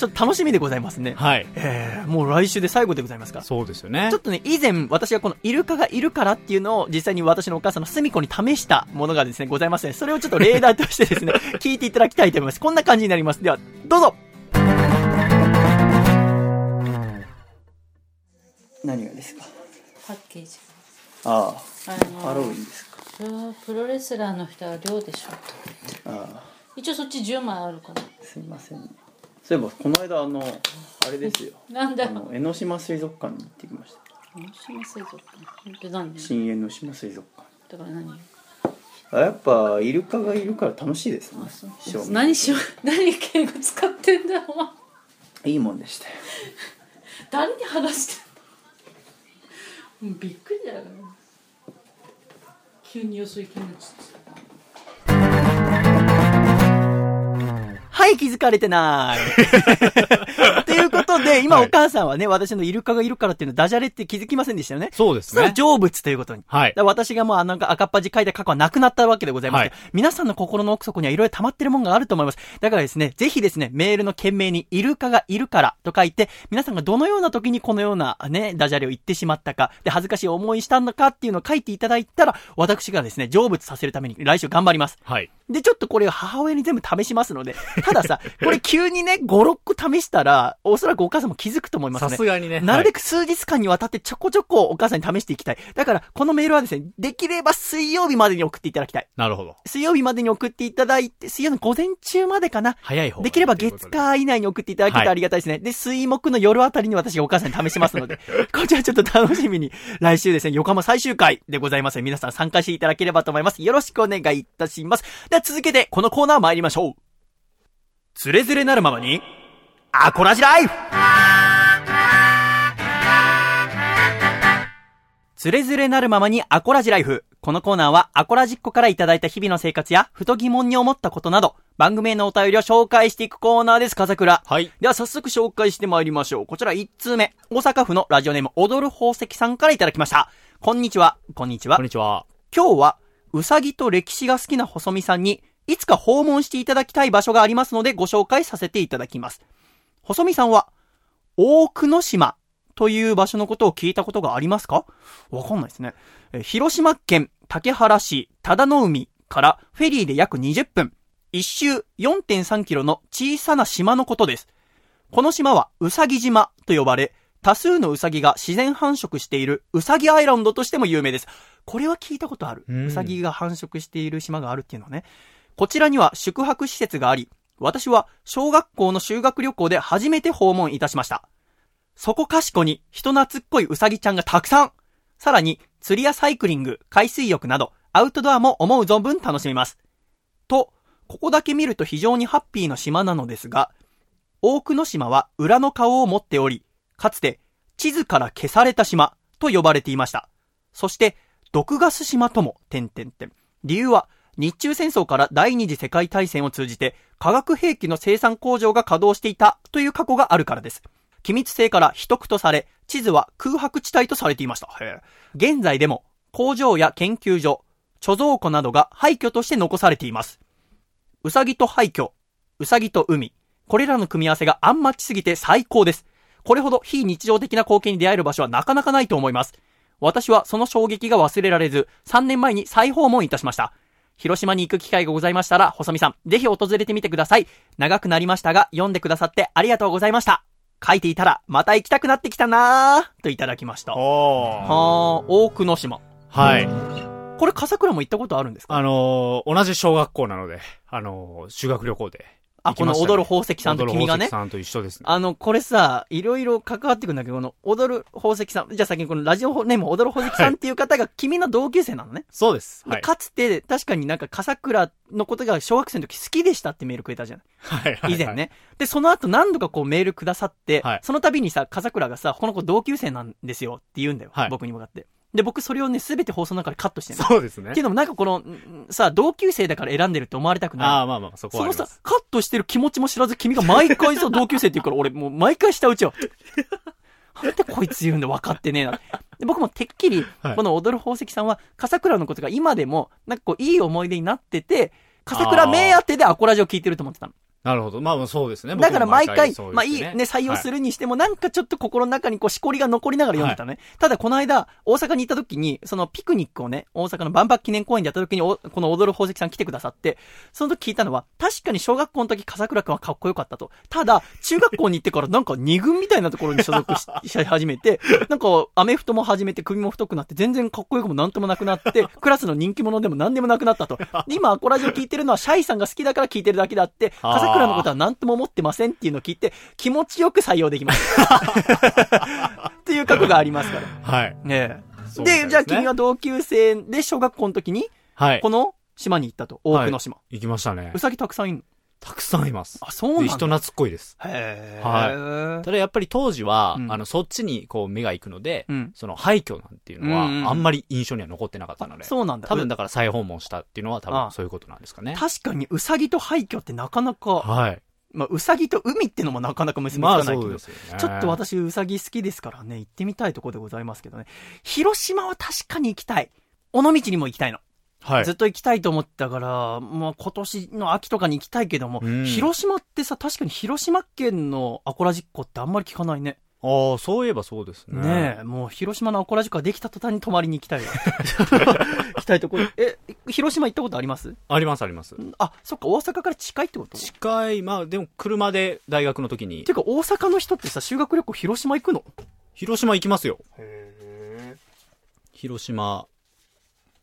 ほちょっと楽しみでございますね。はい。えー、もう来週で最後でございますか。そうですよねちょっ。とね、以前私がこのイルカがいるからっていうのを実際に私のお母さんの隅っこに試したものがですね、ございますね。それをちょっと例題としてですね、聞いていただきたいと思います。こんな感じになります。では、どうぞ何がですか？パッケージあああ、ハロウィンですか？プロレスラーの人は量でしょああ、一応そっち10枚あるからすいませんね。そういえば、この間あの、あれですよ。なんだ。よあの、江ノ島水族館に行ってきました。江ノ島水族館。って何？新江ノ島水族館。だから何？あやっぱ、イルカがいるから楽しいですね。何しよう？何敬語使ってんだ？よお前。いいもんでしたよ。誰に話してんの？もうびっくりだよ急によそ行きになっちゃってはい、気づかれてない。ということで、今はいお母さんはね、私のイルカがいるからっていうのダジャレって気づきませんでしたよね。そうですね。それは成仏ということに。はい私がもうあの赤っ端書いた過去はなくなったわけでございます、はい皆さんの心の奥底にはいろいろ溜まってるもんがあると思います。だからですね、ぜひですね、メールの件名にイルカがいるからと書いて、皆さんがどのような時にこのようなね、ダジャレを言ってしまったか、で、恥ずかしい思いしたのかっていうのを書いていただいたら、私がですね、成仏させるために来週頑張ります。はい。で、ちょっとこれを母親に全部試しますので、たださ、これ急にね、5、6個試したら、おそらくお母さんも気づくと思いますさね。すがにね。なるべく。く数日間にわたってちょこちょこお母さんに試していきたい。だから、このメールはですね、できれば水曜日までに送っていただきたい。なるほど。水曜日までに送っていただいて、水曜の午前中までかな。早い方ができれば月火以内に送っていただけたらありがたいですね。で、水木の夜あたりに私がお母さんに試しますので、こちらちょっと楽しみに、来週ですね、横浜最終回でございます皆さん参加していただければと思います。よろしくお願いいたします。では続けて、このコーナー参りましょう。つれづれなるままに、アコラジライフつれづれなるままにアコラジライフ。このコーナーはアコラジッコからいただいた日々の生活や、ふと疑問に思ったことなど、番組へのお便りを紹介していくコーナーです、風倉。はい。では早速紹介してまいりましょう。こちら1通目。大阪府のラジオネーム踊る宝石さんからいただきました。こんにちは。こんにちはこん。にちは。今日は、うさぎと歴史が好きな細見さんに、いつか訪問していただきたい場所がありますのでご紹介させていただきます。細見さんは、大久野島という場所のことを聞いたことがありますか？わかんないですね。えー広島県竹原市忠野海からフェリーで約20分、一周4.3キロの小さな島のことです。この島はうさぎ島と呼ばれ、多数のウサギが自然繁殖しているウサギアイランドとしても有名です。これは聞いたことある。うんウサギが繁殖している島があるっていうのはね。こちらには宿泊施設があり、私は小学校の修学旅行で初めて訪問いたしました。そこかしこに人懐っこいうさぎちゃんがたくさんさらに、釣りやサイクリング、海水浴など、アウトドアも思う存分楽しめます。と、ここだけ見ると非常にハッピーな島なのですが、大久野島は裏の顔を持っており、かつて地図から消された島と呼ばれていました。そして、毒ガス島とも、点々点。理由は、日中戦争から第二次世界大戦を通じて、化学兵器の生産工場が稼働していたという過去があるからです。機密性から秘匿とされ、地図は空白地帯とされていました。現在でも、工場や研究所、貯蔵庫などが廃墟として残されています。うさぎと廃墟、うさぎと海、これらの組み合わせがアンマッチすぎて最高です。これほど非日常的な光景に出会える場所はなかなかないと思います。私はその衝撃が忘れられず、3年前に再訪問いたしました。広島に行く機会がございましたら、細見さん、ぜひ訪れてみてください。長くなりましたが、読んでくださってありがとうございました。書いていたら、また行きたくなってきたなーといただきました。はー、大久野島。はい。これ、笠倉も行ったことあるんですか？あのー同じ小学校なので、あのー修学旅行であ、この踊る宝石さんと君がね踊る宝石。さんと一緒ですね。あの、これさ、いろいろ関わってくるんだけど、この、踊る宝石さん。じゃあ先にこのラジオネーム踊る宝石さんっていう方が君の同級生なのね。そうです。ではい。かつて、確かになんか、笠倉のことが小学生の時好きでしたってメールくれたじゃん。はいはい。以前。ね。で、その後何度かこうメールくださって、はいその度にさ、笠倉がさ、この子同級生なんですよって言うんだよ。はい僕に向かって。で、僕それをね、すべて放送の中でカットしてるそうですねけ。どもなんかこの、んさ、同級生だから選んでるって思われたくない。ああ、まあまあ、そこはあそのさカットしてる気持ちも知らず君が毎回さ、同級生って言うから、俺もう毎回下打ちよ。なんでこいつ言うんだ分かってねえな。で僕もてっきり、はいこの踊る宝石さんは、笠倉のことが今でも、なんかこう、いい思い出になってて、笠倉目当てでアコラジを聞いてると思ってたの。なるほど。まあまあ、そうですね。だから毎回、まあいいね、採用するにしても、なんかちょっと心の中にこう、しこりが残りながら読んでたのね。ただこの間、大阪に行った時に、そのピクニックをね、大阪の万博記念公園でやった時に、おこの踊る宝石さん来てくださって、その時聞いたのは、確かに小学校の時、笠倉くんはかっこよかったと。ただ、中学校に行ってからなんか二軍みたいなところに所属しし始めて、なんか、アメフトも始めて首も太くなって、全然かっこよくもなんともなくなって、クラスの人気者でも何でもなくなったと。で今、アコラジオ聞いてるのは、シャイさんが好きだから聞いてるだけであって、あー笠倉のことは何とも思ってませんっていうのを聞いて、気持ちよく採用できました。っていう過去がありますから。はい。ねで、じゃあ君は同級生で小学校の時に、はい。この島に行ったと。大久野島。行きましたねう。さぎたくさんいるのたくさんいます。あ、そうなんで、だ。人懐っこいです。へはーただやっぱり当時は、うんあの、そっちにこう目が行くので、うん。その廃墟なんていうのは、うんうんあんまり印象には残ってなかったので、そうなんだ。多分だから再訪問したっていうのは多ああ分そういうことなんですかね。確かにうさぎと廃墟ってなかなか、はい。まあ、うさぎと海ってのもなかなか結びつまあかないけど、そうですよね。ちょっと私うさぎ好きですからね、行ってみたいところでございますけどね。広島は確かに行きたい。尾道にも行きたいの。はいずっ。と行きたいと思ったから、もう今年の秋とかに行きたいけども、うん広島ってさ、確かに広島県のアコラジッコってあんまり聞かないね。ああ、そういえばそうですね。ねえ、もう広島のアコラジッコができた途端に泊まりに行きたいわ。行きたいところ。え、広島行ったことあります？ありますあります。あ、そっか、大阪から近いってこと？近い、まあでも車で大学の時にて、いうか、大阪の人ってさ、修学旅行広島行くの？広島行きますよ。広島、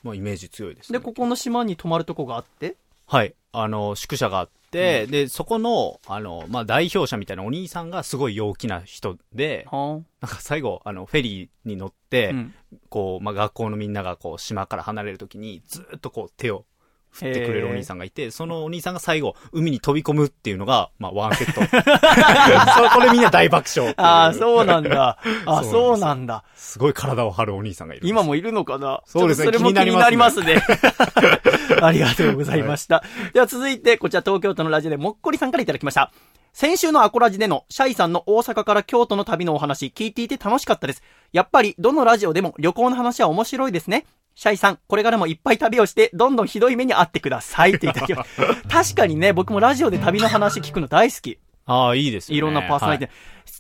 まあイメージ強いです、ね。で、ここの島に泊まるとこがあって、はい。あの、宿舎があって、で、そこの、あの、まあ、代表者みたいなお兄さんがすごい陽気な人で、はなんか最後、あの、フェリーに乗って、あ、うん。こう、まあ、学校のみんながこう、島から離れるときに、ずーっとこう、手を振ってくれるお兄さんがいて、そのお兄さんが最後、海に飛び込むっていうのが、まあ、ワンセット。そうこれみんな大爆笑ああ、そうなんだ。あそうそうなんだ。すごい体を張るお兄さんがいる。今もいるのかな？そうですねそれも気になりますね。ありがとうございました。では続いて、こちら東京都のラジオでもっこりさんからいただきました。先週のアコラジでのシャイさんの大阪から京都の旅のお話聞いていて楽しかったです。やっぱりどのラジオでも旅行の話は面白いですね。シャイさん、これからもいっぱい旅をして、どんどんひどい目に遭ってください。っていただきました。確かにね、僕もラジオで旅の話聞くの大好き。ああ、いいですよね。いろんなパーソナリティ、は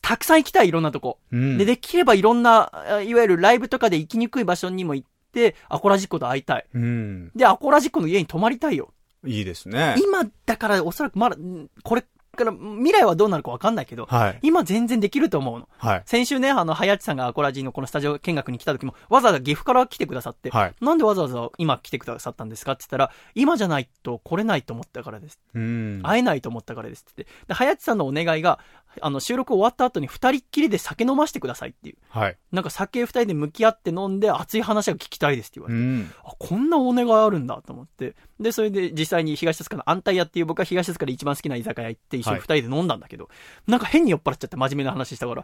たくさん行きたい、いろんなとこ。いうんで、できればいろんな、あいわゆるライブとかで行きにくい場所にも行って、アコラジッコと会いたい。うん。で、アコラジッコの家に泊まりたいよ。いいですね。今、だからおそらくまだ、んこれ、から未来はどうなるかわかんないけど、はい。今全然できると思うの。はい。先週ね、あの、はやちさんがアコラジのこのスタジオ見学に来た時も、わざわざ岐阜から来てくださって、はい。なんでわざわざ今来てくださったんですかって言ったら、今じゃないと来れないと思ったからです。うん。会えないと思ったからですって言って。で、はやちさんのお願いが、あの、収録終わった後に二人っきりで酒飲ましてくださいっていう。はい。なんか酒二人で向き合って飲んで熱い話が聞きたいですって言われて。うん。あ、こんなお願いあるんだと思って。で、それで実際に東戸塚の安泰屋っていう僕は東戸塚で一番好きな居酒屋行って一緒に二人で飲んだんだけど、なんか変に酔っ払っちゃって真面目な話したから。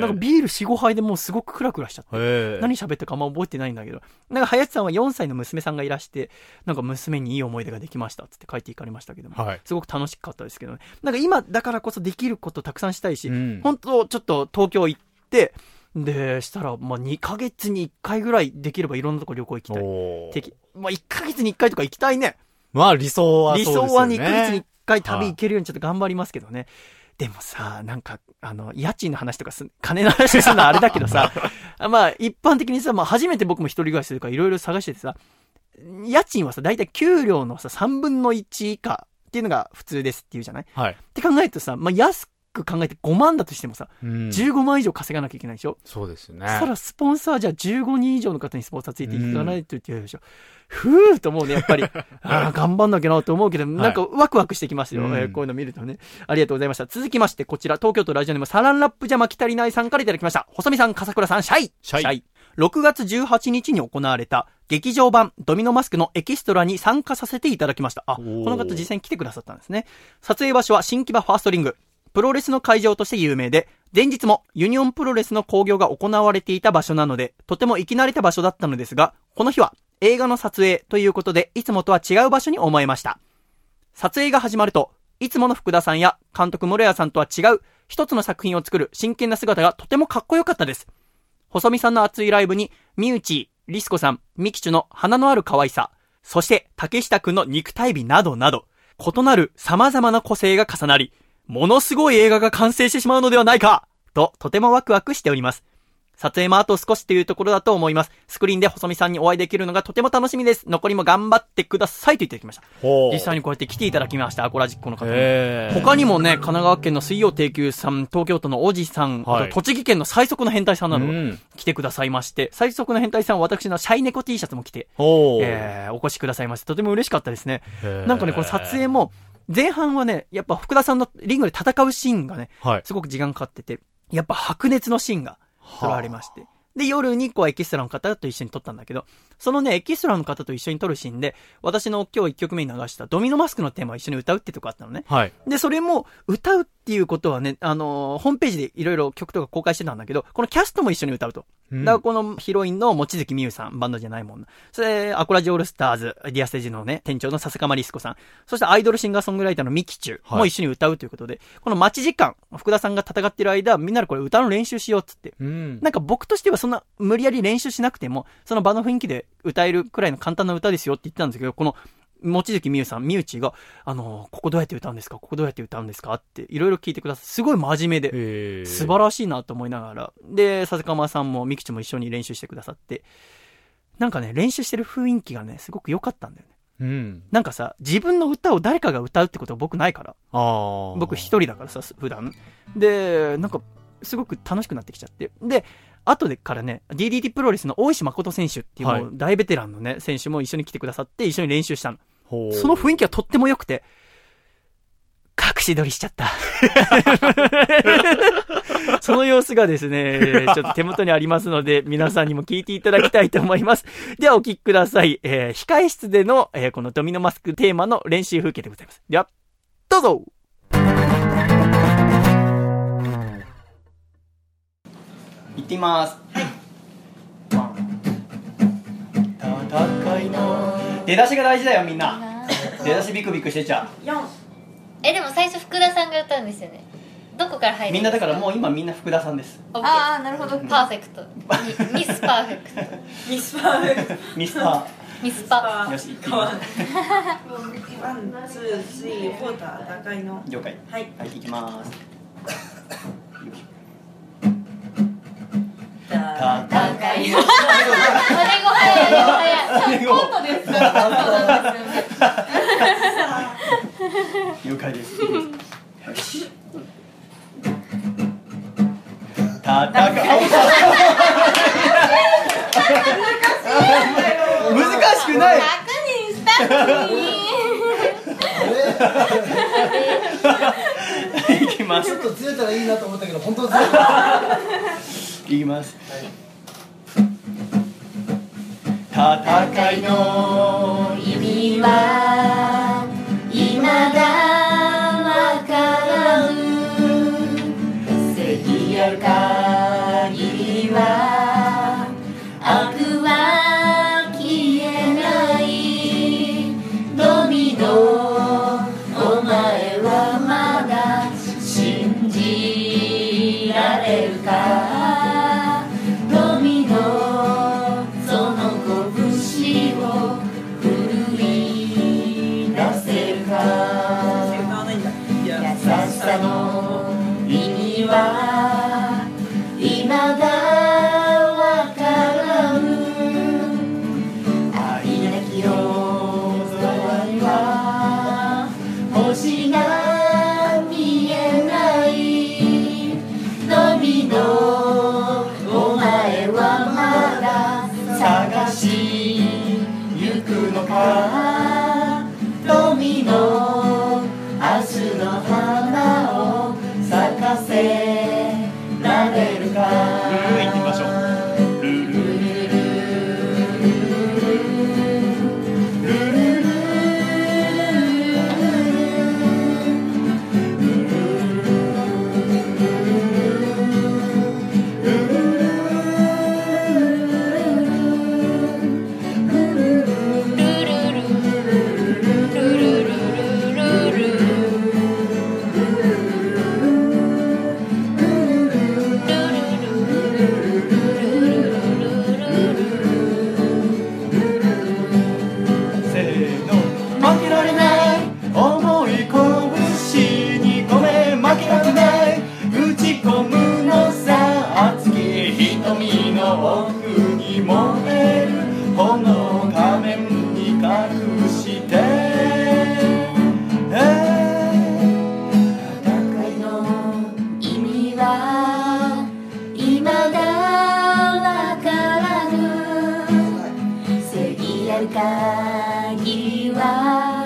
なんかビール4、5杯でもうすごくクラクラしちゃって。何喋ったかあんま覚えてないんだけど、なんか林さんは4歳の娘さんがいらして、なんか娘にいい思い出ができましたっつって帰っていかれましたけども、はい。すごく楽しかったですけどね。なんか今だからこそできることたくさんしたいし、うん。本当ちょっと東京行って、で、したら、まあ、2ヶ月に1回ぐらいできればいろんなとこ旅行行きたい。まあ、1ヶ月に1回とか行きたいね。まあ理想はそう理ですよね。想は2ヶ月に1回旅行けるようにちょっと頑張りますけどね。でもさ、なんか、あの、家賃の話とかす、金の話するのはあれだけどさ、まあ、一般的にさ、まあ、初めて僕も一人暮らしするからいろいろ探しててさ、家賃はさ、だいたい給料のさ、3分の1以下っていうのが普通ですっていうじゃない？はい。って考えるとさ、まあ、安く考えて5万だとしてもさ、うん。15万以上稼がなきゃいけないでしょ？そうですよね。そしたらスポンサーじゃあ15人以上の方にスポンサーついていかないといけないでしょ。ふーと思うね、やっぱり。ああ、頑張んなきゃなと思うけど、なんかワクワクしてきますよ、うんえーこういうの見るとね。ありがとうございました。続きまして、こちら、東京都ラジオネームサランラップじゃ巻き足りないさんからいただきました。細見さん、笠倉さん、シャイシャイ6月18日に行われた劇場版ドミノマスクのエキストラに参加させていただきました。あ、こーの方実際に来てくださったんですね。撮影場所は新木場ファーストリング。プロレスの会場として有名で、前日もユニオンプロレスの興行が行われていた場所なので、とても行き慣れた場所だったのですが、この日は映画の撮影ということで、いつもとは違う場所に思えました。撮影が始まると、いつもの福田さんや監督室谷さんとは違う一つの作品を作る真剣な姿がとてもかっこよかったです。細見さんの熱いライブに、ミューチー、リスコさん、ミキチュの花のある可愛さ、そして竹下くんの肉体美などなど、異なる様々な個性が重なり、ものすごい映画が完成してしまうのではないかと、とてもワクワクしております。撮影もあと少しというところだと思います。スクリーンで細見さんにお会いできるのがとても楽しみです。残りも頑張ってくださいと言っていただきました。実際にこうやって来ていただきました、アコラジックの方に。他にもね、神奈川県の水曜定休さん、東京都のおじさん、はい栃木県の最速の変態さんなどうん来てくださいまして、最速の変態さんは私のシャイネコ T シャツも着て。えー、お越しくださいまして、とても嬉しかったですね。なんかね、この撮影も、前半はね、やっぱ福田さんのリングで戦うシーンがね、はい。すごく時間かかってて、やっぱ白熱のシーンが撮られまして。で、夜にこうエキストラの方と一緒に撮ったんだけど、そのね、エキストラの方と一緒に撮るシーンで、私の今日一曲目に流したドミノマスクのテーマを一緒に歌うってとこあったのね。はい。で、それも、歌うっていうことはね、あのーホームページでいろいろ曲とか公開してたんだけど、このキャストも一緒に歌うと。うんだからこのヒロインの望月美優さん、バンドじゃないもんな。それ、アコラジオールスターズ、ディアステージのね、店長の笹釜リスコさん。そしてアイドルシンガーソングライターのミキチュはいも一緒に歌うということで、この待ち時間、福田さんが戦ってる間、みんなでこれ歌の練習しようっつって。うん。なんか僕としてはそんな無理やり練習しなくても、その場の雰囲気で歌えるくらいの簡単な歌ですよって言ってたんですけど、この、望月美優さん、みゆちが、あのここどうやって歌うんですか？ここどうやって歌うんですか？って、いろいろ聞いてください。すごい真面目で、素晴らしいなと思いながら。で、笹川さんもみきちも一緒に練習してくださって、なんかね、練習してる雰囲気がね、すごく良かったんだよね。うん。なんかさ、自分の歌を誰かが歌うってことは僕ないから。ああ。僕一人だからさ、普段。で、なんか、すごく楽しくなってきちゃって。で、後でからね、DDT プロレスの大石誠選手っていうはいもう大ベテランのね、選手も一緒に来てくださって、一緒に練習したの。その雰囲気がとっても良くて、隠し撮りしちゃった。その様子がですね、ちょっと手元にありますので、皆さんにも聞いていただきたいと思います。ではお聞きください。えー控え室での、えーこのドミノマスクテーマの練習風景でございます。では、どうぞ行ってみます。戦いの出だしが大事だよみんな。出だしビクビクしてちゃえでも最初福田さんが歌うんですよね。どこから入るうみんなだからもう今みんな福田さんです。あああなるほど。パーフェクト。ミ ミスパーフェクト。ミスパーフェクト。ミスタミスパー。よし行ってみます One twoースリーフォーター高いの。了解。はい。はい行きます。高高いお願い早いお願いコントです。了解です。いいです。難しくない楽にしたのにいきます。ちょっとずれたらいいなと思ったけど本当ずれたいきます。はい戦いの意味は未だ正義ある限りは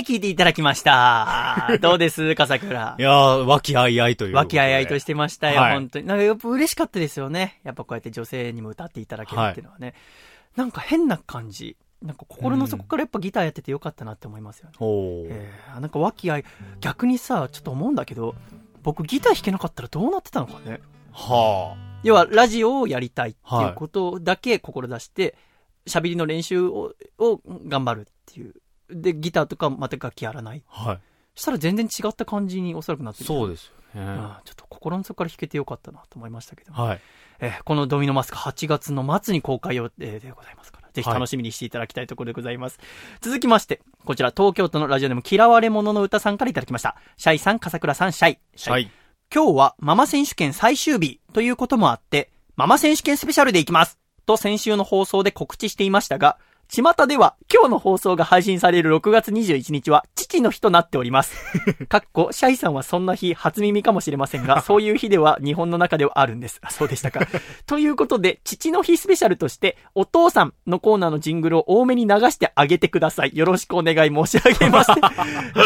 い、聞いていただきました。どうです笠倉？い。やー、和気あいあいという。和気あいあいとしてましたよ、はい本当に。なんかやっぱ嬉しかったですよね。やっぱこうやって女性にも歌っていただけるっていうのはね。なんか変な感じ。なんか心の底からやっぱギターやっててよかったなって思いますよね。おーえー、なんか和気あい、逆にさ、ちょっと思うんだけど、僕ギター弾けなかったらどうなってたのかね。は要は、ラジオをやりたいっていうことだけ志して、喋りの練習をを頑張るっていう。で、ギターとかまた楽器やらない。あ。はい。したら全然違った感じにおそらくなってる。そうですよね。うんちょっと心の底から弾けてよかったなと思いましたけど。はい。えーこのドミノマスク8月の末に公開予定でございますから、ぜひ楽しみにしていただきたいところでございます。続きまして、こちら東京都のラジオネーム嫌われ者の歌さんからいただきました。シャイさん、笠倉さん、シャイ。シはい。今日はママ選手権最終日ということもあって、ママ選手権スペシャルでいきますと先週の放送で告知していましたが、巷では今日の放送が配信される6月21日は父の日となっております。かっこ、シャイさんはそんな日初耳かもしれませんが、そういう日では日本の中ではあるんです。あ そうでしたか。ということで、父の日スペシャルとして、お父さんのコーナーのジングルを多めに流してあげてください。よろしくお願い申し上げます。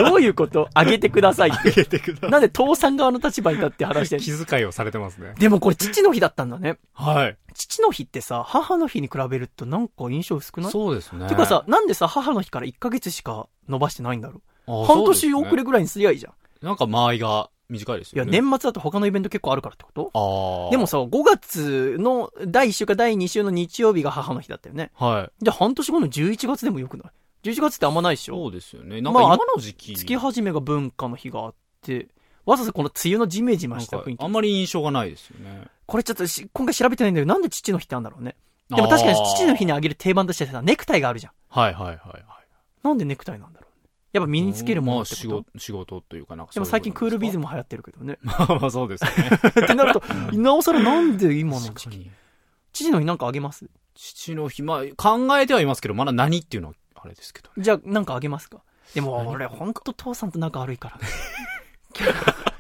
どういうこと？あげてください。あげてください。なんで父さん側の立場に立って話してる気遣いをされてますね。でもこれ父の日だったんだね。はい。父の日ってさ、母の日に比べるとなんか印象薄くない？そうですね。てかさ、なんでさ、母の日から1ヶ月しか伸ばしてないんだろう？あ、半年遅れぐらいにすりゃいいじゃん。なんか間合いが短いですいや、よね。年末だと他のイベント結構あるからってこと？ああ。でも、さ、5月の第1週か第2週の日曜日が母の日だったよね。はい。じゃあ半年後の11月でもよくない ?11 月ってあんまないでしょ？そうですよね。なんか今の時期。月始めが文化の日があって、わざわざこの梅雨のジメジメした雰囲気。あんまり印象がないですよね。これちょっとし今回調べてないんだけど、なんで父の日ってあるんだろうね？でも確かに父の日にあげる定番としてさ、ネクタイがあるじゃん。はいはいはいはい。なんでネクタイなんだろうね。やっぱ身につけるものってこと？まあ仕事、仕事というかなんかでも最近クールビズも。も流行ってるけどね。まあまあそうですね。ってなると、なおさらなんで今の時期？父の日なんかあげます？父の日、まあ考えてはいますけど、まだ何っていうのはあれですけど。じゃあなんかあげますか？でも俺ほんと父さんと仲悪いから。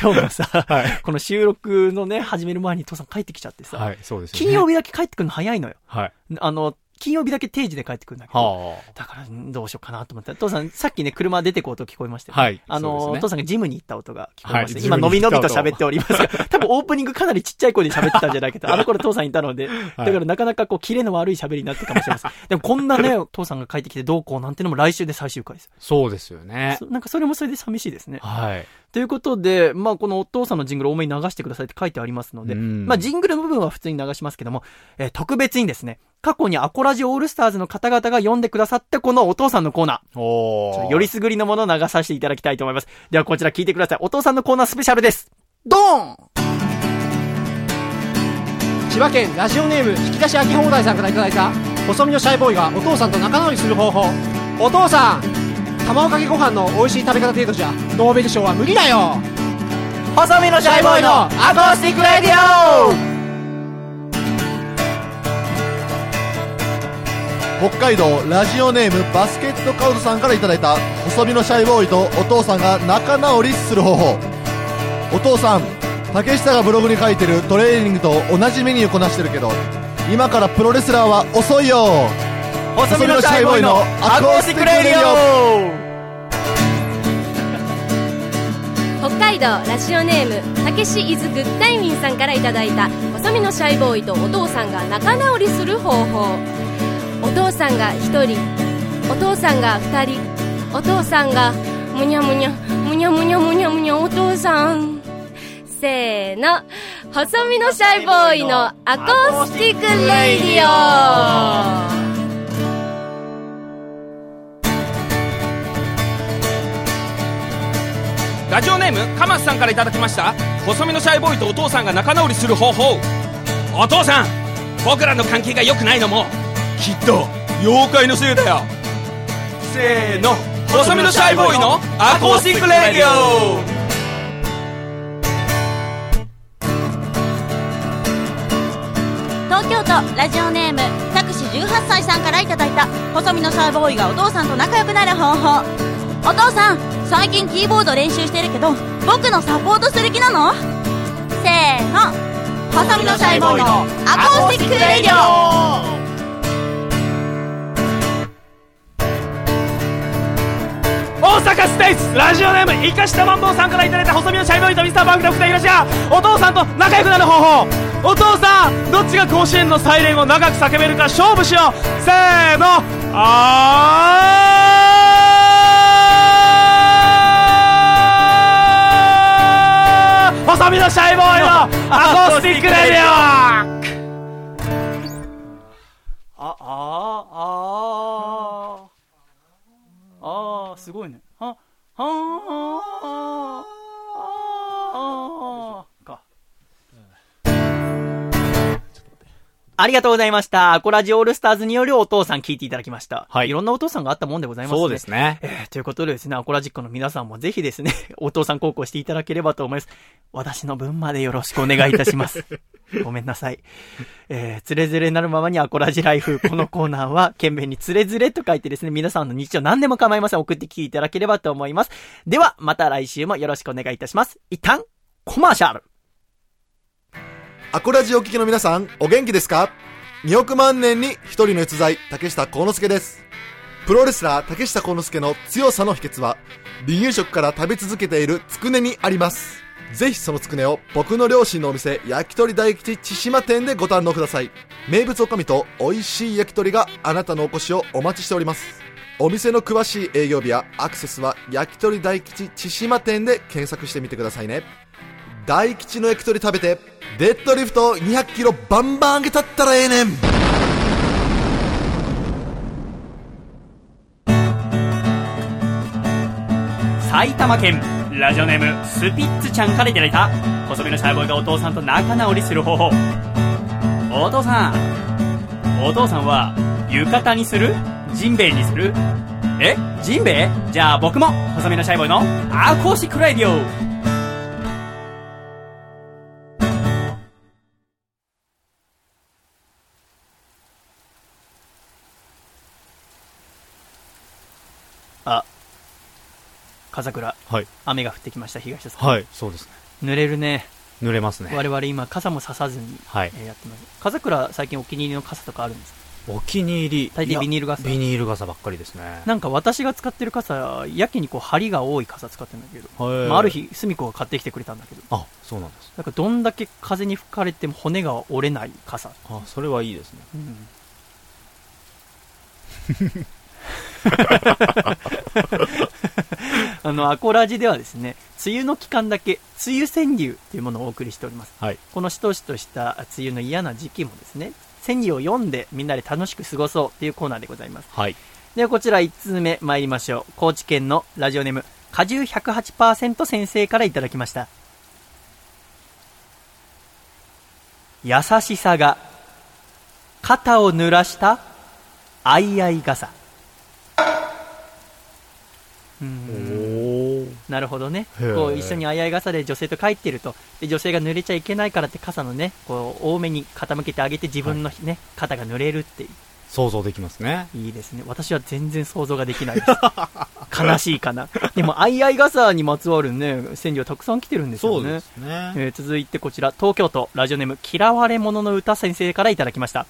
今日今日もさ、この収録のね、始める前に父さん帰ってきちゃってさ、はい、そうですよね。金曜日だけ帰ってくるの早いのよ。はい。あの、金曜日だけ定時で帰ってくるんだけど、はだからんどうしようかなと思って。父さん、さっきね、車出てこうと聞こえましたよ、はいあの、ね父さんがジムに行った音が聞こえました。はい今、のびのびと喋っておりますが、多分オープニングかなりちっちゃい声で喋ってたんじゃないかと。あの頃父さんいたので、だからなかなかこう、キレの悪い喋りになってるかもしれません。でもこんなね、父さんが帰ってきてどうこうなんてのも来週で最終回です。あ。そうですよね。そなんかそれもそれで寂しいですね。はい。ということで、まあ、このお父さんのジングル多めに流してくださいって書いてありますので、うんまあ、ジングルの部分は普通に流しますけども、えー特別にですね、過去にアコラジオールスターズの方々が読んでくださったこのお父さんのコーナー。おー。よりすぐりのものを流させていただきたいと思います。ではこちら聞いてください。お父さんのコーナースペシャルです。ドーン千葉県ラジオネーム引き出し飽き放題さんからいただいた細身のシャイボーイがお父さんと仲直りする方法お父さん卵かけご飯の美味しい食べ方程度じゃノーベル賞は無理だよ。細身のシャイボーイのアコースティックレディオ。北海道ラジオネームバスケットカウトさんからいただいた細身のシャイボーイとお父さんが仲直りする方法。お父さん竹下がブログに書いてるトレーニングと同じメニューこなしてるけど今からプロレスラーは遅いよ細身のシャイボーイのアコースティックレディオ。北海道ラジオネームたけし is good timing さんからいただいた細身のシャイボーイとお父さんが仲直りする方法。お父さんが1人お父さんが2人お父さんがむにゃむにゃむにゃむにゃむにゃむにゃお父さん。せーの細身のシャイボーイのアコースティックレディオ。ラジオネームカマスさんからいただきました。細身のシャイボーイとお父さんが仲直りする方法。お父さん僕らの関係が良くないのもきっと妖怪のせいだよ。せーの細身のシャイボーイのアコースティックレディオ。東京都ラジオネームタクシ18歳さんからいただいた細身のシャイボーイがお父さんと仲良くなる方法。お父さん最近キーボード練習してるけど僕のサポートする気なの？せーの。細身のシャイボーイのアコースティックレディオ。大阪 States ラジオネームイカしたマンボウさんからいただいた細身のシャイボーイとミスターバンクの二人いらっしゃいお父さんと仲良くなる方法。お父さんどっちが甲子園のサイレンを長く叫べるか勝負しよう。せーの。あー！みのシャイボーイのアコースティックレディオありがとうございました。アコラジオールスターズによるお父さん聞いていただきました。はい。いろんなお父さんがあったもんでございますね。そうですねえーということでですね、アコラジックの皆さんもぜひですね、お父さん高校していただければと思います。私の分までよろしくお願いいたします。ごめんなさい。えー、つれづれなるままにアコラジライフ。このコーナーは、懸命につれづれと書いてですね、皆さんの日常何でも構いません。送ってきていただければと思います。では、また来週もよろしくお願いいたします。一旦、コマーシャル。アコラジお聞きの皆さん、お元気ですか ?2 億万年に一人の逸材、竹下幸之助です。プロレスラー竹下幸之助の強さの秘訣は、離乳食から食べ続けているつくねにあります。ぜひそのつくねを僕の両親のお店、焼き鳥大吉千島店でご堪能ください。名物おかみと美味しい焼き鳥があなたのお越しをお待ちしております。お店の詳しい営業日やアクセスは焼き鳥大吉千島店で検索してみてくださいね。大吉の焼き鳥食べて、デッドリフト200キロバンバン上げたったらええねん。埼玉県ラジオネームスピッツちゃんからいただいた細身のシャイボーイがお父さんと仲直りする方法。お父さんお父さんは浴衣にする？ジンベエにする？え？ジンベエ？じゃあ僕も細身のシャイボーイのアコーシックライディオ。風倉、はい雨が降ってきました東田さんはい、そうですね。濡れるね濡れますね。我々今傘もささずに、はいえーやってます風倉最近お気に入りの傘とかあるんですか？お気に入り。大抵ビニール傘ビニール傘ばっかりですね。なんか私が使ってる傘やけにこう針が多い傘使ってるんだけど、まあ、ある日澄子が買ってきてくれたんだけどあ、そうなんです。なんかどんだけ風に吹かれても骨が折れない傘あ、それはいいですね。うん あの、アコラジではですね、梅雨の期間だけ、梅雨川柳というものをお送りしております。はい。このしとしとした梅雨の嫌な時期もですね、川柳を読んでみんなで楽しく過ごそうというコーナーでございます。はい。ではこちら1通目参りましょう。高知県のラジオネーム、果汁108%先生からいただきました。優しさが、肩を濡らした、あいあい傘。うんなるほどね。こう一緒にあいあい傘で女性と帰ってると、で女性が濡れちゃいけないからって傘のね、こう多めに傾けてあげて自分のね、肩が濡れるっていう。想像できますね。いいですね。私は全然想像ができないです。悲しいかな。でも、あいあい傘にまつわるね、川柳たくさん来てるんですよね。ね。えー続いてこちら、東京都、ラジオネーム、嫌われ者の歌先生からいただきました。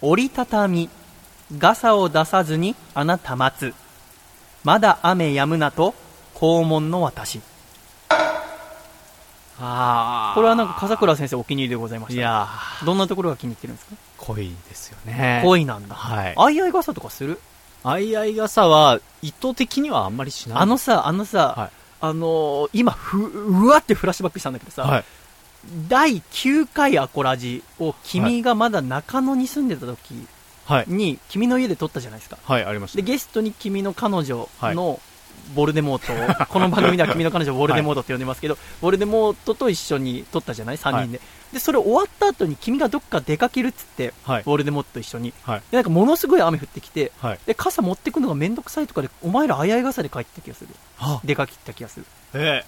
折りたたみ、傘を出さずにあなた待つ。まだ雨止むなと、肛門の私。あこれはなんか笠倉先生お気に入りでございました、いやどんなところが気に入ってるんですか？恋ですよね。恋なんだ。はい。あいあい傘とかする？あいあい傘は、意図的にはあんまりしない。あのさ、あのさ、あのー今ふ、うわってフラッシュバックしたんだけどさ、はい第9回アコラジを君がまだ中野に住んでた時はい。に、君の家で撮ったじゃないですか。はい、ありましたで、。ゲストに君の彼女のボルデモートを、この番組では君の彼女をボルデモートって呼んでますけど、ボルデモートと一緒に撮ったじゃない ?3 人で。で、それ終わった後に君がどっか出かけるっつって、はいボルデモートと一緒に。はい。で、なんかものすごい雨降ってきて、はい。で、傘持ってくのがめんどくさいとかで、お前らあいあい傘で帰ってた気がする。は出かけた気がする。え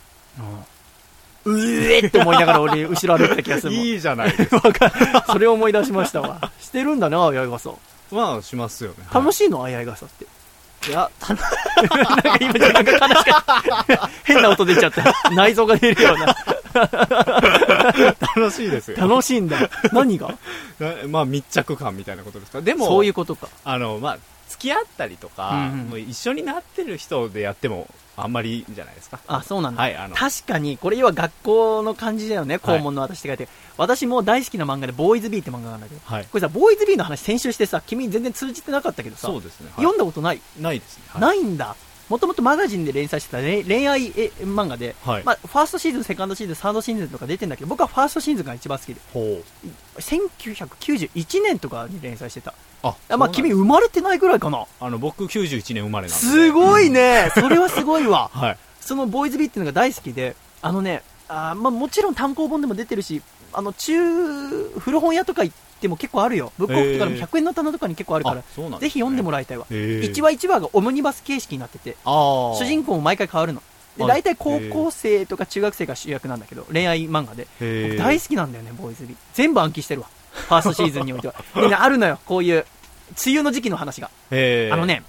うえって思いながら俺、後ろ歩いてた気がすえ。る。いいじゃないですか。それを思い出しましたわ。してるんだな、あいあい傘。まあ、しますよね。楽しいの、あいあい傘って。いや、なんか今、なんか悲しかった。変な音出ちゃった。内臓が出るような。楽しいですよ。楽しいんだ。何が？え まあ、密着感みたいなことですか？でも、そういうことか。あの、まあ、付き合ったりとか、うんうんもう一緒になってる人でやっても、あんまりじゃないですか。あ、そうなんだ。はい、あの、確かに、これ要は学校の感じだよね、はい校門の私って書いて。私も大好きな漫画で、ボーイズビーって漫画があるんだけど、はい。これさ、ボーイズビーの話先週してさ、君全然通じてなかったけどさ、そうですね。はい読んだことない？ないですね。はいないんだ。もともとマガジンで連載してた恋恋愛え漫画で、はいまあ、ファーストシーズン、セカンドシーズン、サードシーズンとか出てんだけど、僕はファーストシーズンが一番好きで、ほ1991年とかに連載してた。ああまあ、君生まれてないぐらいかな。あの、僕91年生まれなんで。すごいねそれはすごいわ。はい。そのボーイズビーっていうのが大好きで、あのね、あーまあ、もちろん単行本でも出てるし、あの、中、古本屋とか行っても結構あるよ。ブックオフとかでもへー100円の棚とかに結構あるから、ねぜひ読んでもらいたいわ。へー1話1話がオムニバス形式になってて、主人公も毎回変わるの。で、あ大体高校生とか中学生が主役なんだけど、恋愛漫画で。僕大好きなんだよね、ボーイズビー。全部暗記してるわ。ファーストシーズンにおいては。でね、あるのよ、こういう、梅雨の時期の話が。あのね、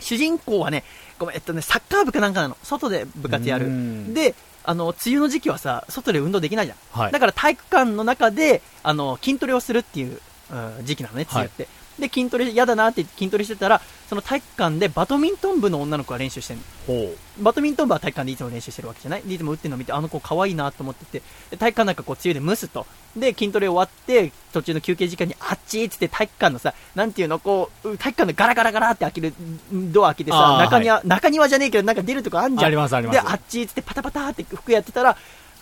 主人公はね、ごめん、えっとね、サッカー部かなんかなの。外で部活やるう。んで、あの、梅雨の時期はさ、外で運動できないじゃん。はいだから体育館の中で、あの、筋トレをするっていう、うん時期なのね、梅雨って。で、筋トレ嫌だなって筋トレしてたら、その体育館でバドミントン部の女の子が練習してるの。ほバドミントン部は体育館でいつも練習してるわけじゃないでいつも打ってるのを見て、あの子可愛いなと思ってて、で体育館なんかこう、梅雨で蒸すと。で、筋トレ終わって、途中の休憩時間に、あっちーっつって体育館のさ、なんていうの、こう、体育館のガラガラガラって開ける、んドア開けてさ中庭、中庭じゃねえけど、なんか出るとこあんじゃん。ありますありますで、あっちーっつってパタパタって服やってたら、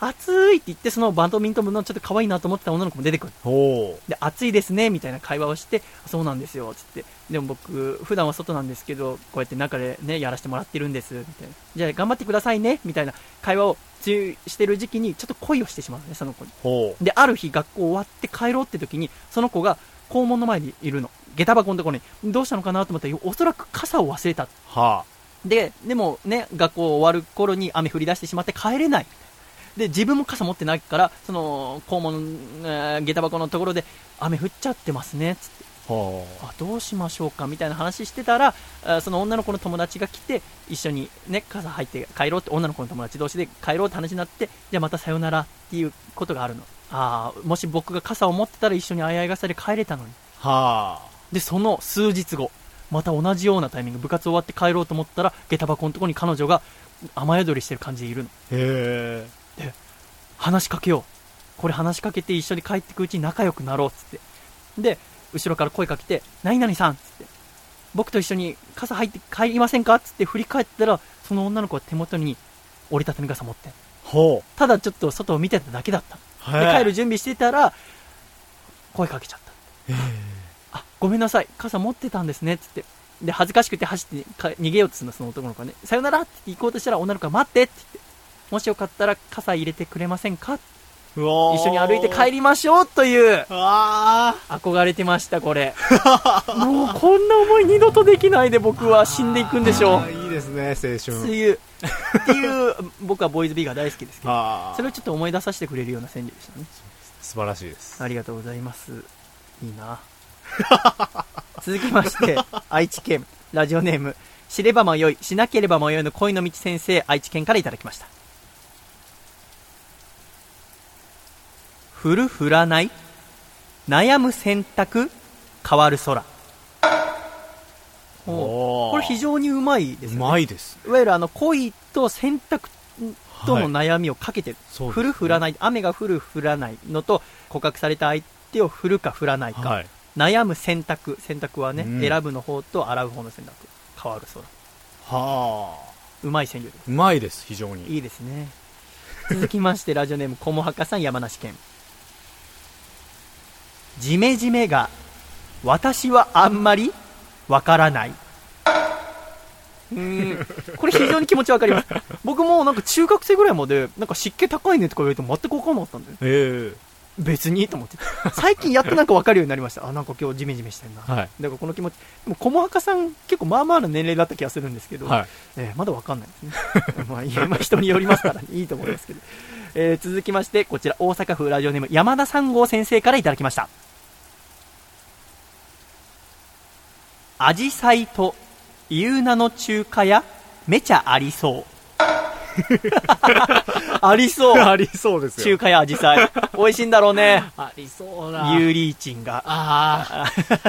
暑いって言って、そのバドミントン部のちょっと可愛いなと思ってた女の子も出てくる。ほで、暑いですね、みたいな会話をして、そうなんですよ、つって。でも僕、普段は外なんですけど、こうやって中でね、やらせてもらってるんです、みたいな。じゃあ頑張ってくださいね、みたいな会話をつしてる時期に、ちょっと恋をしてしまうのね、その子に。ほで、ある日学校終わって帰ろうって時に、その子が校門の前にいるの。下駄箱のところに、どうしたのかなと思ったら、おそらく傘を忘れた。はで、でもね、学校終わる頃に雨降り出してしまって帰れない。で、自分も傘持ってないから、その、校門、えー下駄箱のところで、雨降っちゃってますね、つって。ほあどうしましょうかみたいな話してたら、あその女の子の友達が来て、一緒にね、傘入って帰ろうって、女の子の友達同士で帰ろうって話になって、じゃあまたさよならっていうことがあるの。ああ、もし僕が傘を持ってたら一緒に相合い傘で帰れたのに。はで、その数日後、また同じようなタイミング、部活終わって帰ろうと思ったら、下駄箱のところに彼女が雨宿りしてる感じでいるの。へで、話しかけよう。これ話しかけて一緒に帰ってくうちに仲良くなろうっつって。で、後ろから声かけて、何々さんっつって。僕と一緒に傘入って帰りませんかっつって振り返ったら、その女の子は手元に折りたたみ傘持ってんほただちょっと外を見てただけだったで、帰る準備してたら、声かけちゃった。あ、ごめんなさい、傘持ってたんですね、つって。で、恥ずかしくて走ってか逃げようとするの、その男の子がね。さよならって言って行こうとしたら女の子が待ってって言って。もしよかったら傘入れてくれませんか？うわー一緒に歩いて帰りましょうという。憧れてました、これ。もうこんな思い二度とできないで僕は死んでいくんでしょう。いいですね青春そういう、っていう、僕はボーイズビーが大好きですけどそれをちょっと思い出させてくれるような川柳でしたね。素晴らしいですありがとうございます。いいな。続きまして、愛知県、ラジオネーム、知れば迷い、しなければ迷いの恋の道先生、愛知県からいただきました。降る降らない悩む選択変わる空。これ非常にうまいですよね。うまいです。いわゆるあの恋と選択との悩みをかけてる、そうですね。降る降らない雨が降る降らないのと告白された相手を降るか降らないか、はい。悩む選択。選択はね、うん。選ぶの方と洗う方の選択。変わる空。はうまい川柳です。うまいです非常に。いいですね。続きましてラジオネームこもはかさん山梨県ジメジメが私はあんまりわからない。うーん。これ非常に気持ちわかります。僕もなんか中学生ぐらいまでなんか湿気高いねとか言われても全く分からなかったんだよ。え。別にと思って。最近やっとなんか分かるようになりました。あなんか今日ジメジメしてんな、はい。だからこの気持ちでも駒墓さん結構まあまあな年齢だった気がするんですけど、はい。えーまだ分かんないですね。まあまあ人によりますから、ね、いいと思いますけど、えー続きましてこちら大阪府ラジオネーム山田三号先生からいただきましたアジサイという名の中華屋めちゃありそう。ありそう。ありそうですよ。中華屋アジサイ。美味しいんだろうね。ありそうな。ユーリーチンが。あ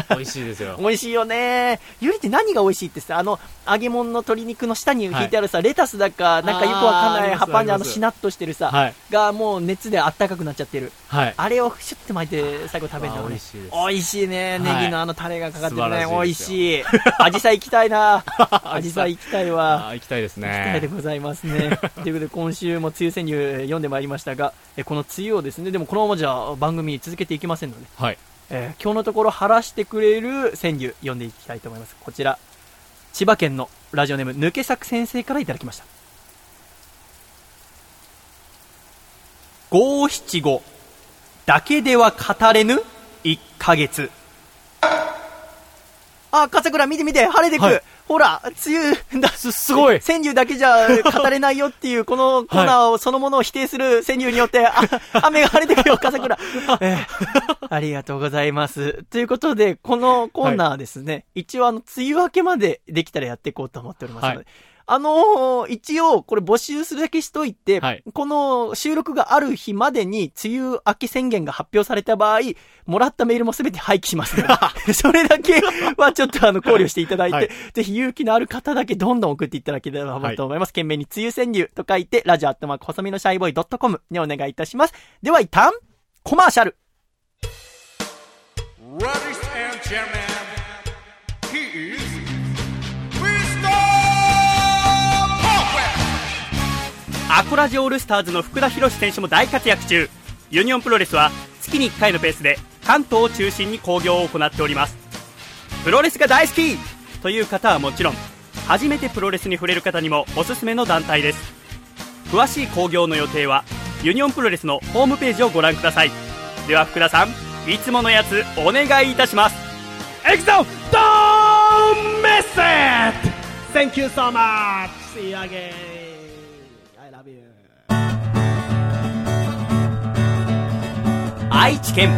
あ美味しいですよ。美味しいよね。ユーリって何が美味しいってさあの揚げ物の鶏肉の下に引いてあるさ、レタスだかなんかよくわかんない葉っぱにあのしなっとしてるさ、はい。がもう熱であったかくなっちゃってる。はい。あれをシュッて巻いて最後食べるのね。美味しい美味しいね。ネギのあのタレがかかってるね、美味しい。アジサイ行きたいな。アジサイ行きたいわ。行きたいです行きたいでねございますね。ということで、今週も梅雨川柳読んでまいりましたが、えこの梅雨をですね、でもこのままじゃ番組続けていきませんので、はいえー今日のところ晴らしてくれる川柳読んでいきたいと思います。こちら、千葉県のラジオネーム抜け作先生からいただきました。五七五だけでは語れぬ1ヶ月。あ、笠倉見て見て、晴れてく。はいほら、梅雨だ。す、すごい川柳だけじゃ語れないよっていう、この コーナーを、そのものを否定する川柳によって、あ、雨が晴れてくよ、笠倉。えー ありがとうございます。ということで、このコーナーはですね、一応あの、梅雨明けまでできたらやっていこうと思っておりますので、はいあのー一応、これ募集するだけしといて、この収録がある日までに、梅雨明け宣言が発表された場合、もらったメールもすべて廃棄します それだけはちょっとあの、考慮していただいて、はいぜひ勇気のある方だけどんどん送っていただければと思います。懸命に梅雨川柳と書いて、ラジオアットマーク細身のシャイボーイ .com にお願いいたします。では一旦、コマーシャル。Ladies and gentlemen, アコラジオールスターズの福田博選手も大活躍中ユニオンプロレスは月に1回のペースで関東を中心に興行を行っておりますプロレスが大好きという方はもちろん初めてプロレスに触れる方にもおすすめの団体です詳しい興行の予定はユニオンプロレスのホームページをご覧くださいでは福田さんいつものやつお願いいたしますエクゾ Don't miss it! Thank you so much! See you again! 愛知県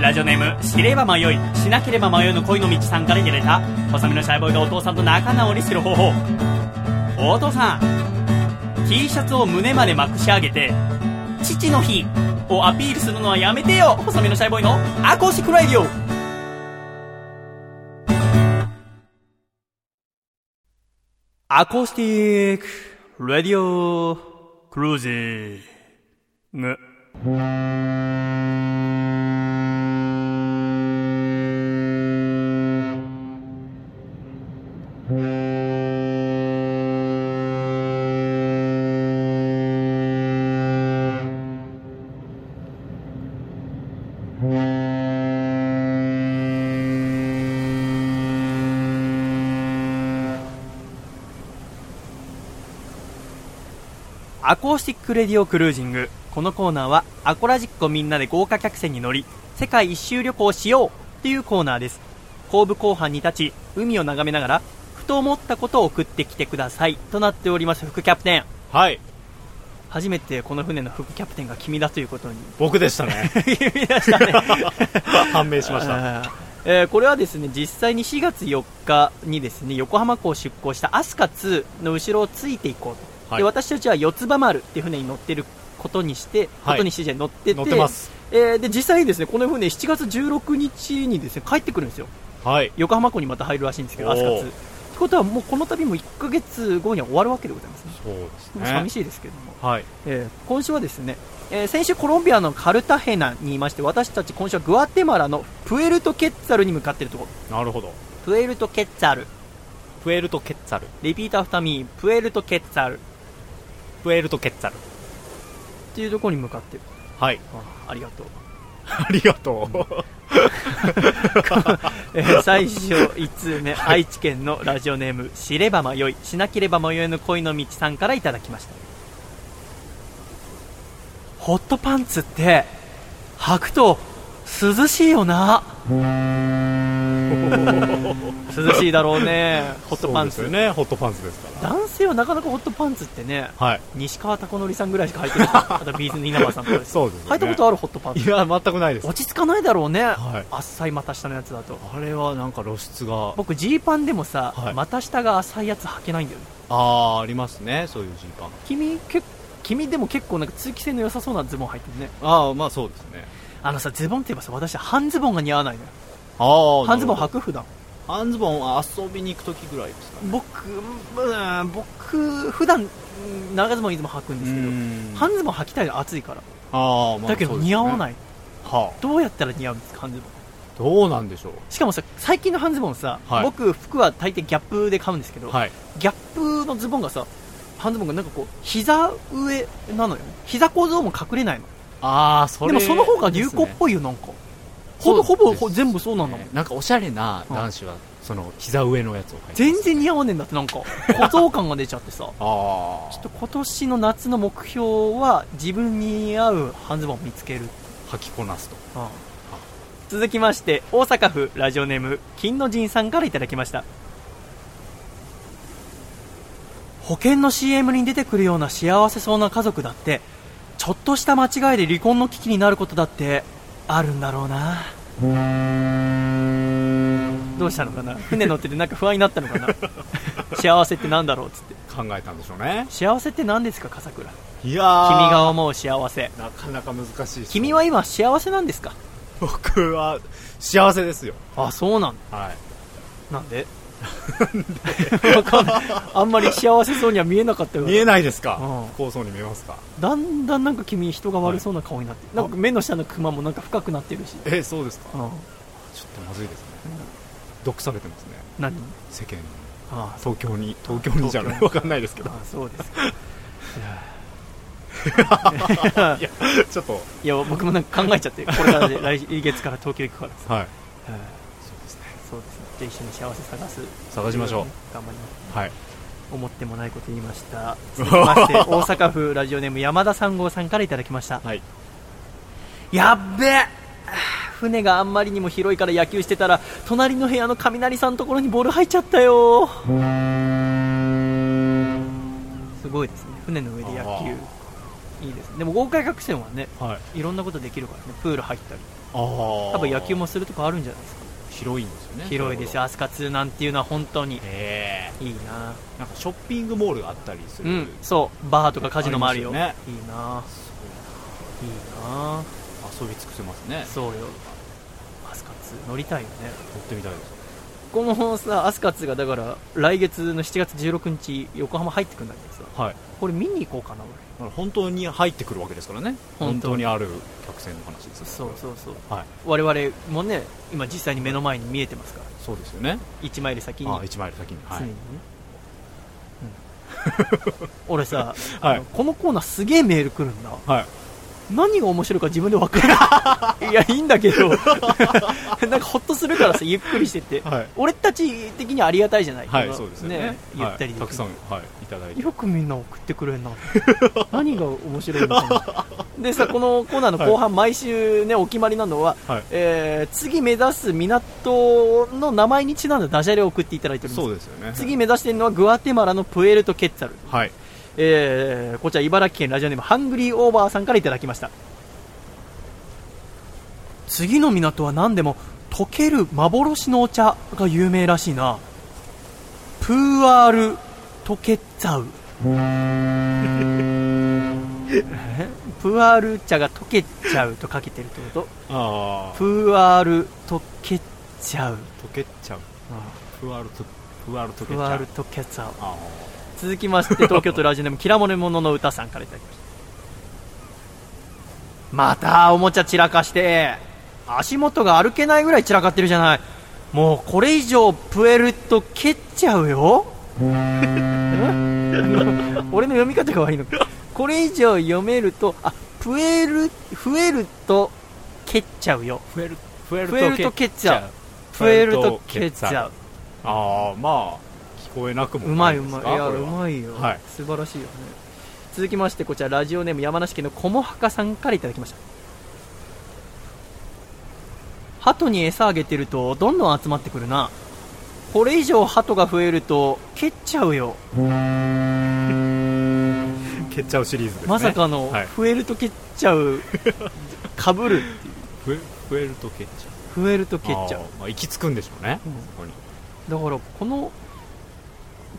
ラジオネーム知れば迷いしなければ迷いの恋の道さんからいただいた細身のシャイボーイがお父さんと仲直りする方法。お父さん T シャツを胸までまくし上げて父の日をアピールするのはやめてよ細身のシャイボーイのアコーシックラディオアコースティックラディオクルージング。アコースティックレディオクルージング。このコーナーはアコラジックをみんなで豪華客船に乗り世界一周旅行をしようっていうコーナーです。後部後半に立ち海を眺めながらふと思ったことを送ってきてくださいとなっております副キャプテン。はい。初めてこの船の副キャプテンが君だということに。僕でしたね。君でしたね。判明しました。えーこれはですね実際に4月4日にですね横浜港を出港したアスカ2の後ろをついていこうと、はい。で私たちは四つ葉丸っていう船に乗ってることにして、はい。ことにしてじゃ乗ってて乗ってます。えーで実際にですねこの船7月16日にですね帰ってくるんですよ。はい。横浜港にまた入るらしいんですけどおー。アスカ2ってことはもうこの旅も1ヶ月後には終わるわけでございますね。そうですもう寂しいですけども。はい。えー今週はですね、えー先週コロンビアのカルタヘナにいまして私たち今週はグアテマラのプエルトケッツァルに向かっているところ。なるほど。プエルトケッツァル。プエルトケッツァル。 repeat after me プエルトケッツァル。プエルトケッツァルっていうところに向かって。るはい。あありがとう。ありがとう。えー最初1通目愛知県のラジオネーム知れば迷いしなければ迷いの恋の道さんからいただきました。ホットパンツって履くと涼しいよな涼しいだろうね。ホットパンツ。ね。ホットパンツですから。男性はなかなかホットパンツってね、はい。西川貴教さんぐらいしか履いてない。あとビーズの稲葉さんとかです。そうですよね。履いたことあるホットパンツ。いや全くないです。落ち着かないだろうね、はい。浅い股下のやつだと。あれはなんか露出が。僕ジーパンでもさ、はい。股下が浅いやつ履けないんだよね。ああありますね。そういうジーパン。君け君でも結構なんか通気性の良さそうなズボン履いてるね。ああまあそうですね。あのさズボンって言えばさ私は半ズボンが似合わないのよああ半ズボン履く普段？半ズボンは遊びに行く時ぐらいですか僕うん僕普段うん長ズボンいつも履くんですけど半ズボン履きたいの暑いから。ああまあだけど似合わない、はどうやったら似合うんですか半ズボン。あどうなんでしょう。しかもさ最近の半ズボンさ、はい。僕服は大抵ギャップで買うんですけど、はい。ギャップのズボンがさ半ズボンがなんかこう膝上なのよ。ね膝構造も隠れないの。ああそれでもその方が流行っぽいよなんかほぼほぼほ全部そうなんだもん。なんかおしゃれな男子はその膝上のやつを履いて全然似合わねえんだってなんか。小僧感が出ちゃってさ。ちあょっと今年の夏の目標は自分に合う半ズボンを見つける。履きこなすと。ああ。続きまして大阪府ラジオネーム金の神さんからいただきました。保険の CM に出てくるような幸せそうな家族だってちょっとした間違いで離婚の危機になることだってあるんだろうな。どうしたのかな？船乗っててなんか不安になったのかな？幸せってなんだろうっつって。考えたんでしょうね。幸せって何ですか笠倉？いやー。君が思う幸せ。なかなか難しいです君は今幸せなんですか？僕は幸せですよ。あそうなんはい。なんで？あんまり幸せそうには見えなかったよ見えないですか？うん。不幸そうに見えますか？だんだんなんか君人が悪そうな顔になって、なんか目の下のクマもなんか深くなってるし。えそうですか？うん。ちょっとまずいですね。毒されてますね。何？世間に。ああ東京に。東京にじゃない？わかんないですけど。あそうですか。いや。ちょっと。いや僕もなんか考えちゃってこれからで来月から東京行くからさはい。うんそうですねそうですねじゃあ一緒に幸せ探す。探しましょう。頑張ります。はい。思ってもないこと言いました。続きまして大阪府ラジオネーム山田三号さんからいただきました、はい。やっべえ。船があんまりにも広いから野球してたら隣の部屋の雷さんのところにボール入っちゃったよ。すごいですね。船の上で野球。いいですね。でも豪快客船はね、はいろんなことできるからね。プール入ったり。ああ。多分野球もするとこあるんじゃないですか広いんですよね。広いですよ。アスカツなんていうのは本当にえ。いいな。なんかショッピングモールがあったりする、うんそう。バーとかカジノもあるよ。ね。いいな。いいな。遊び尽くせますね。そうよ。アスカツ乗りたいよね。乗ってみたいです。このさアスカツがだから来月の7月16日横浜入ってくんだけどさ。はい。これ見に行こうかなだから本当に入ってくるわけですからね。本本当にある客船の話ですそうそうそう。はい。俺我々もね今実際に目の前に見えてますから。そうですよね。1マイル先に。あ1マイル先に。はい。常にね、うん。俺さ、はい。このコーナーすげえメール来るんだ。はい。何が面白いか自分で分からない いやいいんだけど。なんかほっとするからさゆっくりしてて、はい。俺たち的にはありがたいじゃない。はいそうですよね。ゆったりたくさん。はいいただいて。よくみんな送ってくれんな。何が面白いのかな。でさこのコーナーの後半、毎週ねお決まりなのは、はい。えー次目指す港の名前にちなんだダジャレを送っていただいております。そうですよね。次目指しているのはグアテマラのプエルトケッツァル。はい。えーこちら茨城県ラジオネームハングリーオーバーさんからいただきました。次の港は何でも溶ける幻のお茶が有名らしいな。プーアール溶けちゃう。えプーアール茶が溶けちゃうとかけてるってこと？プー。アール溶けちゃう。溶けちゃう。プーアールとプーアール溶けちゃう。プーアール溶けちゃう。あ続きまして東京都ラジオネームキラモネモノの歌さんからいただきました。またおもちゃ散らかして足元が歩けないぐらい散らかってるじゃない。もうこれ以上プエルト蹴っちゃうよ 俺の読み方が悪いのか。これ以上読めるとあプエル増えると蹴っちゃうよ。プエルプエプエルト蹴っちゃう。プエルト蹴っちゃう。ああまあ聞こえなくもうまいうまい。いやうまいよ、はい。素晴らしいよね。続きましてこちらラジオネーム山梨県のこもはかさんからいただきました。鳩に餌あげてるとどんどん集まってくるなこれ以上鳩が増えると蹴っちゃうよ。蹴っちゃうシリーズですね。まさかのはい。増えると蹴っちゃうかぶるっていう。増えると蹴っちゃう。増えると蹴っちゃう。まあ行き着くんでしょうね、うん。そこに。だからこの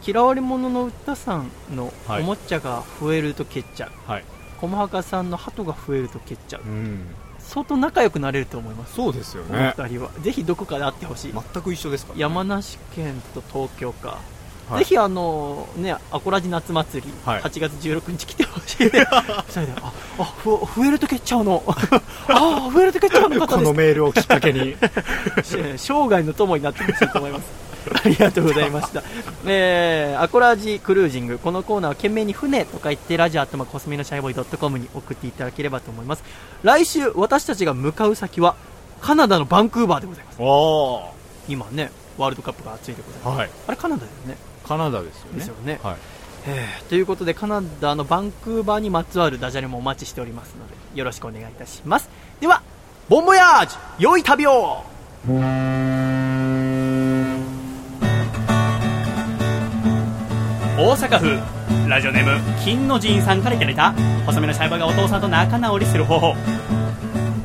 嫌われ者の歌さんのはい。おもちゃが増えると蹴っちゃう、はい。こもはかさんの鳩が増えると蹴っちゃう、うん相当仲良くなれると思います。そうですよね。二人は。ぜひどこかで会ってほしい。全く一緒ですから、ね、山梨県と東京か、はい。ぜひあのねアコラジ夏祭り、はい。8月16日来てほしい二人でああふ増えると蹴っちゃうの。あ増えると蹴っちゃうの。方です。このメールをきっかけに。生涯の友になってほしいと思いますありがとうございました、えー、アコラジクルージングこのコーナーは懸命に船とか言ってラジアットマコスメのシャイボーイドットコムに送っていただければと思います。来週私たちが向かう先はカナダのバンクーバーでございます。今ねワールドカップが熱いでございます、はい、あれカナダだよね。カナダですよね。ですよね、はい。え、ということでカナダのバンクーバーにまつわるダジャレもお待ちしておりますのでよろしくお願いいたします。ではボンボヤージ良い旅を。大阪府ラジオネーム金の神さんからいただいた。細めのシャイボーがお父さんと仲直りする方法。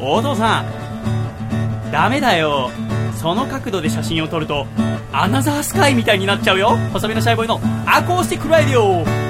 お父さん。ダメだよ。その角度で写真を撮るとアナザースカイみたいになっちゃうよ。細めのシャイボーイのアコースティックライディオ。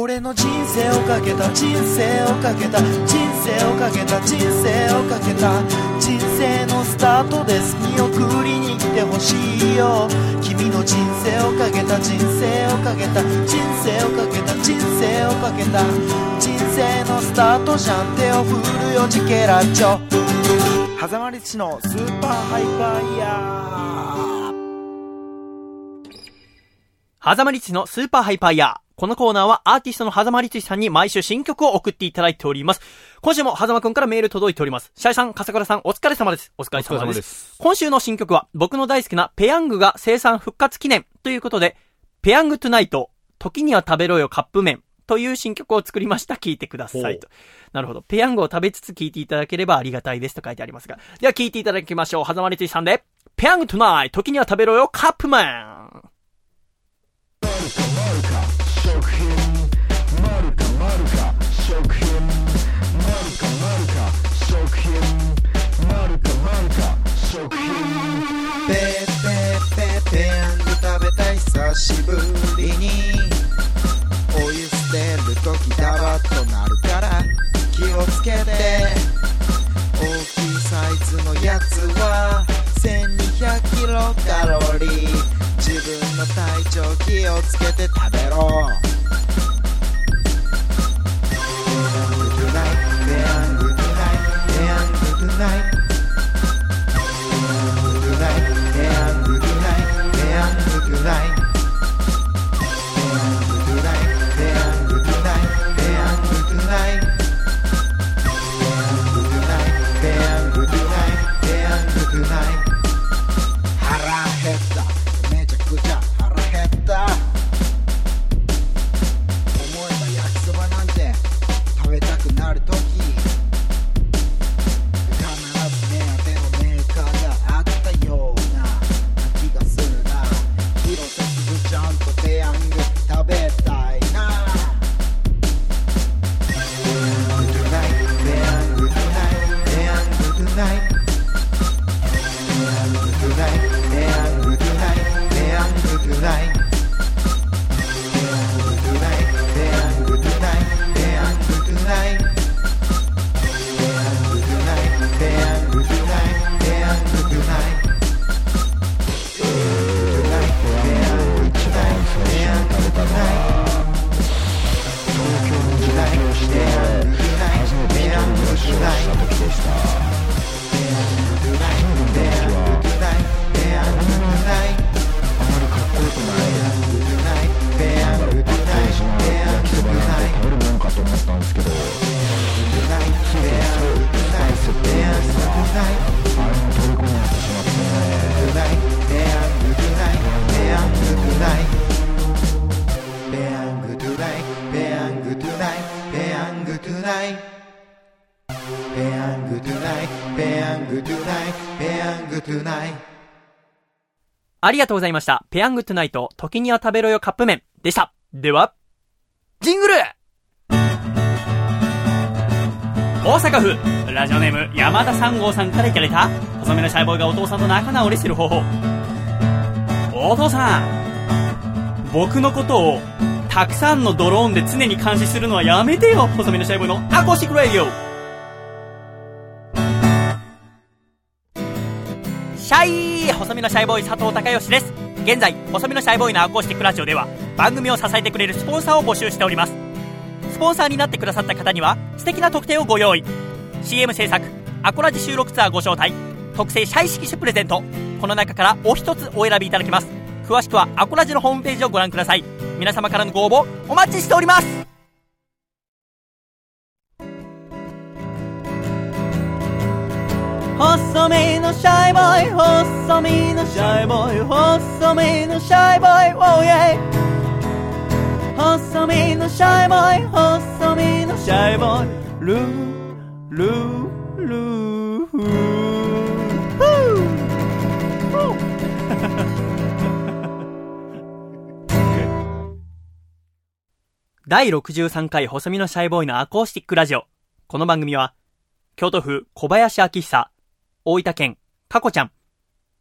俺の人生をかけた人生をかけた人生をかけた人生をかけた人生のスタートです。見送りに来てほしいよ。君の人生をかけた人生をかけた人生をかけた人生をかけた人生のスタートじゃん。手を振るよジケラッチョ狭間律師のスーパーハイパーイヤー。狭間律師のスーパーハイパーイヤー。このコーナーはアーティストの狭間律さんに毎週新曲を送っていただいております。今週も狭間くんからメール届いております。シャイさん、笠倉さん、お疲れ様です。お疲れ様です。です今週の新曲は、僕の大好きなペヤングが生産復活記念ということで、ペヤングトゥナイト、時には食べろよカップ麺という新曲を作りました。聴いてくださいと。なるほど。ペヤングを食べつつ聴いていただければありがたいですと書いてありますが。では聴いていただきましょう。狭間律さんで、ペヤングトゥナイト、時には食べろよカップ麺ペーペーペーペヤング食べたい久しぶりにお湯捨てるときダバッとなるから気をつけて。大きいサイズのやつは1200キロカロリー。自分の体調気をつけて食べろ。Tonight. ありがとうございました。ペヤングトゥナイト、時には食べろよカップ麺でした。では、ジングル大阪府、ラジオネーム山田三号さんからいただいた、細めのシャイボーイがお父さんと仲直りする方法。お父さん、僕のことを、たくさんのドローンで常に監視するのはやめてよ細めのシャイボーイのアコシックラディオシャイ。細身のシャイボーイ佐藤孝義です。現在細身のシャイボーイのアコースティックラジオでは番組を支えてくれるスポンサーを募集しております。スポンサーになってくださった方には素敵な特典をご用意。CM 制作アコラジ収録ツアーご招待特製シャイ色紙プレゼントこの中からお一つお選びいただけます。詳しくはアコラジのホームページをご覧ください。皆様からのご応募お待ちしております。身のシャイボーイ細身のシャイボーイ細身のシャイボーイ Oh yeah 細身のシャイボーイ細身のシャイボーイルールールーフー 第63回細身のシャイボーイのアコースティックラジオ。この番組は、京都府小林明久、大分県かこちゃん、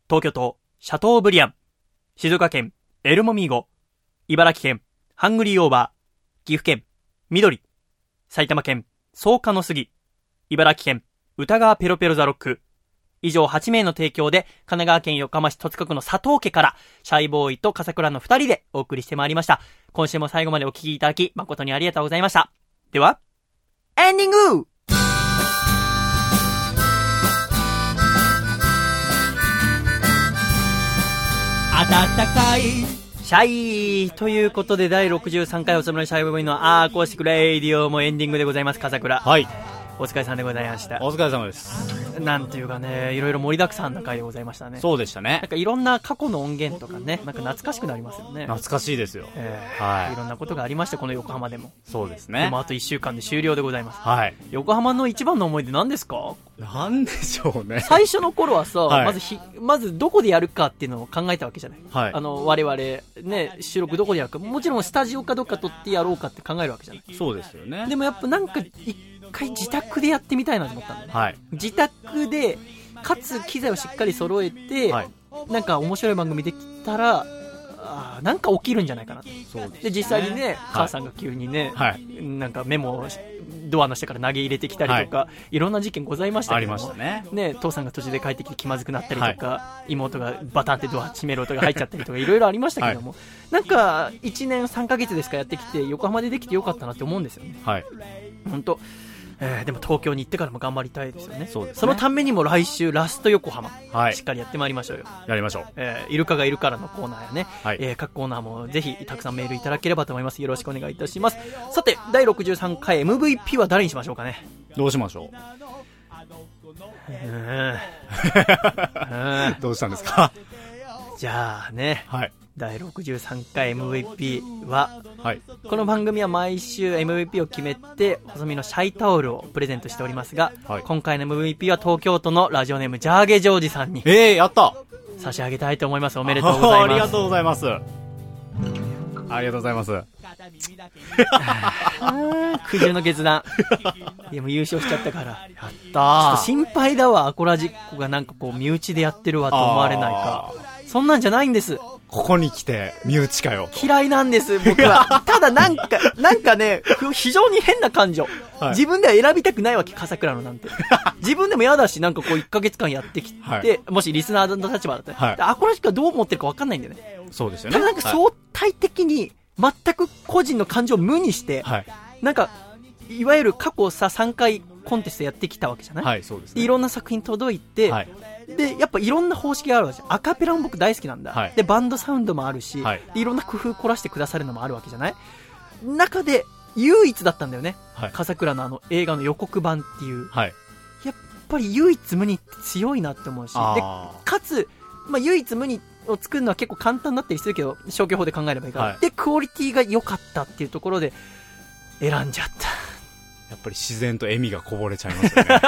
東京都シャトーブリアン、静岡県エルモミーゴ、茨城県ハングリーオーバー、岐阜県緑、埼玉県草加の杉、茨城県歌川ペロペロザロック、以上8名の提供で、神奈川県横浜市戸塚区の佐藤家から、シャイボーイと笠倉の2人でお送りしてまいりました。今週も最後までお聞きいただき、誠にありがとうございました。では、エンディング暖かいシャイということで第63回細身のシャイボーイのアーコースティックレイディオもエンディングでございます、笠倉。はい。お疲れさんでございました。お疲れ様です。なんていうかね、いろいろ盛りだくさんな回でございましたね。そうでしたねなんかいろんな過去の音源とかね、なんか懐かしくなりますよね。懐かしいですよ。えーはいいろんなことがありました、この横浜でも。そうですねでもあと1週間で終了でございます。はい。横浜の一番の思い出何ですか？なんでしょうね。最初の頃はさ、はいまずひ、まずどこでやるかっていうのを考えたわけじゃない？はいあの、我々、ね、収録どこでやるか。もちろんスタジオかどっか撮ってやろうかって考えるわけじゃない？そうですよね。でもやっぱなんか、一回自宅でやってみたいなと思ったんだよね。はい。自宅で、かつ機材をしっかり揃えて、なんか面白い番組できたら、あーなんか起きるんじゃないかなと。そうで、実際にね、はい母さんが急にね、はいなんかメモをしドアの下から投げ入れてきたりとか、い、ろんな事件ございましたけどもありましたねね、父さんが途中で帰ってきて気まずくなったりとか、妹がバタンってドア閉める音が入っちゃったりとか、いろいろありましたけども、なんか、1年3ヶ月ですかやってきて、横浜でできてよかったなって思うんですよね。はい。本当えーでも東京に行ってからも頑張りたいですよね。そうですねそのためにも来週、ラスト横浜、はいしっかりやってまいりましょうよ。やりましょう。えーイルカがいるからのコーナーやね、はいえー各コーナーもぜひたくさんメールいただければと思います。よろしくお願いいたします。さて、第63回 MVP は誰にしましょうかね？どうしましょう？どうしたんですか？じゃあね、はい。第63回 MVP は、はい。この番組は毎週 MVP を決めて、細身のシャイタオルをプレゼントしておりますが、はい今回の MVP は東京都のラジオネームジャーゲジョージさんにええやった差し上げたいと思います。おめでとうございます。ありがとうございます。ありがとうございます。苦渋の決断。でも優勝しちゃったから。やったーちょっと心配だわ、アコラジックがなんかこう、身内でやってるわと思われないか。そんなんじゃないんです。ここに来て、身内かよ。嫌いなんです、僕は。ただなんか、なんかね、ふ非常に変な感情。はい自分では選びたくないわけ、笠倉のなんて。自分でも嫌だし、なんかこう1ヶ月間やってきて、はいもしリスナーの立場だったら、はいでアコラジックがどう思ってるか分かんないんだよね。そうですよね。ただなんか相対的に、全く個人の感情を無にして、はい。なんか、いわゆる過去さ、3回コンテストやってきたわけじゃない、はい、そうですでいろんな作品届いて、はいで、やっぱいろんな方式があるわけじゃん。アカペラも僕大好きなんだ。はいで、バンドサウンドもあるし、はいでいろんな工夫凝らしてくださるのもあるわけじゃない？中で、唯一だったんだよね。はい笠倉のあの映画の予告版っていう。はい。やっぱり唯一無二って強いなって思うし、であ、かつ、まあ、唯一無二を作るのは結構簡単だったりするけど、消去法で考えればいいから。はいで、クオリティが良かったっていうところで、選んじゃった。やっぱり自然と笑みがこぼれちゃいますよね。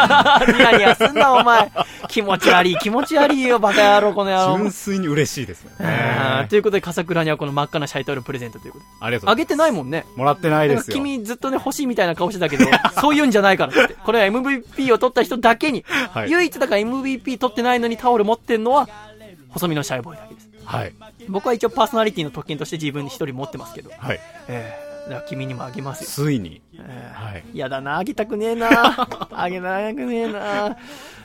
ニヤニヤすんな、お前。気持ち悪い、気持ち悪いよ、バカ野郎、この野郎。純粋に嬉しいですね。ということで、笠倉にはこの真っ赤なシャイトルプレゼントということで。ありがとうあげてないもんね。もらってないですよ。君ずっとね、欲しいみたいな顔してたけど、そういうんじゃないからって。こ れは MVP を取った人だけに、はい唯一だから MVP 取ってないのにタオル持ってんのは、細身のシャイボーイだけです。はい。僕は一応パーソナリティの特権として自分に一人持ってますけど。はい。えー、だから君にもあげますよ。ついに。ええーやだな、あげたくねえな。あげなくねえな。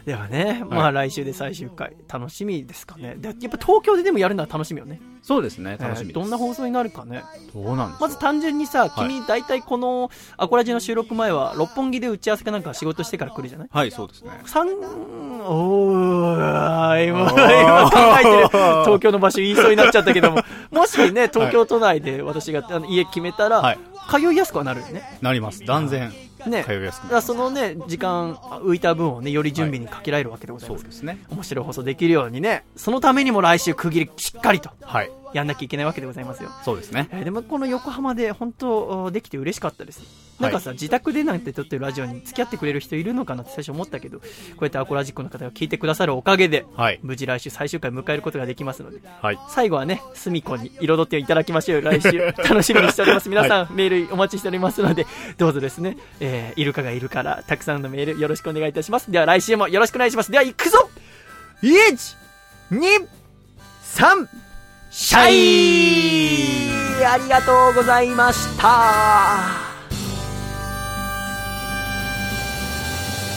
ではね、まあ来週で最終回、楽しみですかね。でやっぱ東京ででもやるのは楽しみよね。そうですね、楽しみどんな放送になるかね。どうなんまず単純にさ、はい君大体このアコラジの収録前は六本木で打ち合わせかなんか仕事してから来るじゃない？はい、そうですね。三、おー、今、今考えてる。東京の場所言いそうになっちゃったけども、もしね、東京都内で私があの家決めたら、通いやすくはなるよね。なります。断然。ね、通いやすくそのね、時間浮いた分をね、より準備にかけられるわけでございます。そうですね。面白い放送できるようにね、そのためにも来週区切りしっかりと、はい。やんなきゃいけないわけでございますよ。そうですね。えーでもこの横浜で本当できて嬉しかったです。なんかさ、自宅でなんて撮ってるラジオに付き合ってくれる人いるのかなって最初思ったけど、こうやってアコラジックの方が聞いてくださるおかげで、はい。無事来週最終回迎えることができますので、はい。最後はね、隅っこに彩っていただきましょうよ、来週。楽しみにしております。皆さん、メールお待ちしておりますので、どうぞですね、えー、いるかがいるから、たくさんのメールよろしくお願いいたします。では来週もよろしくお願いします。では行くぞ !1、2、3、シャイありがとうございました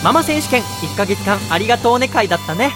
ママ選手権1ヶ月間ありがとうね会だったね。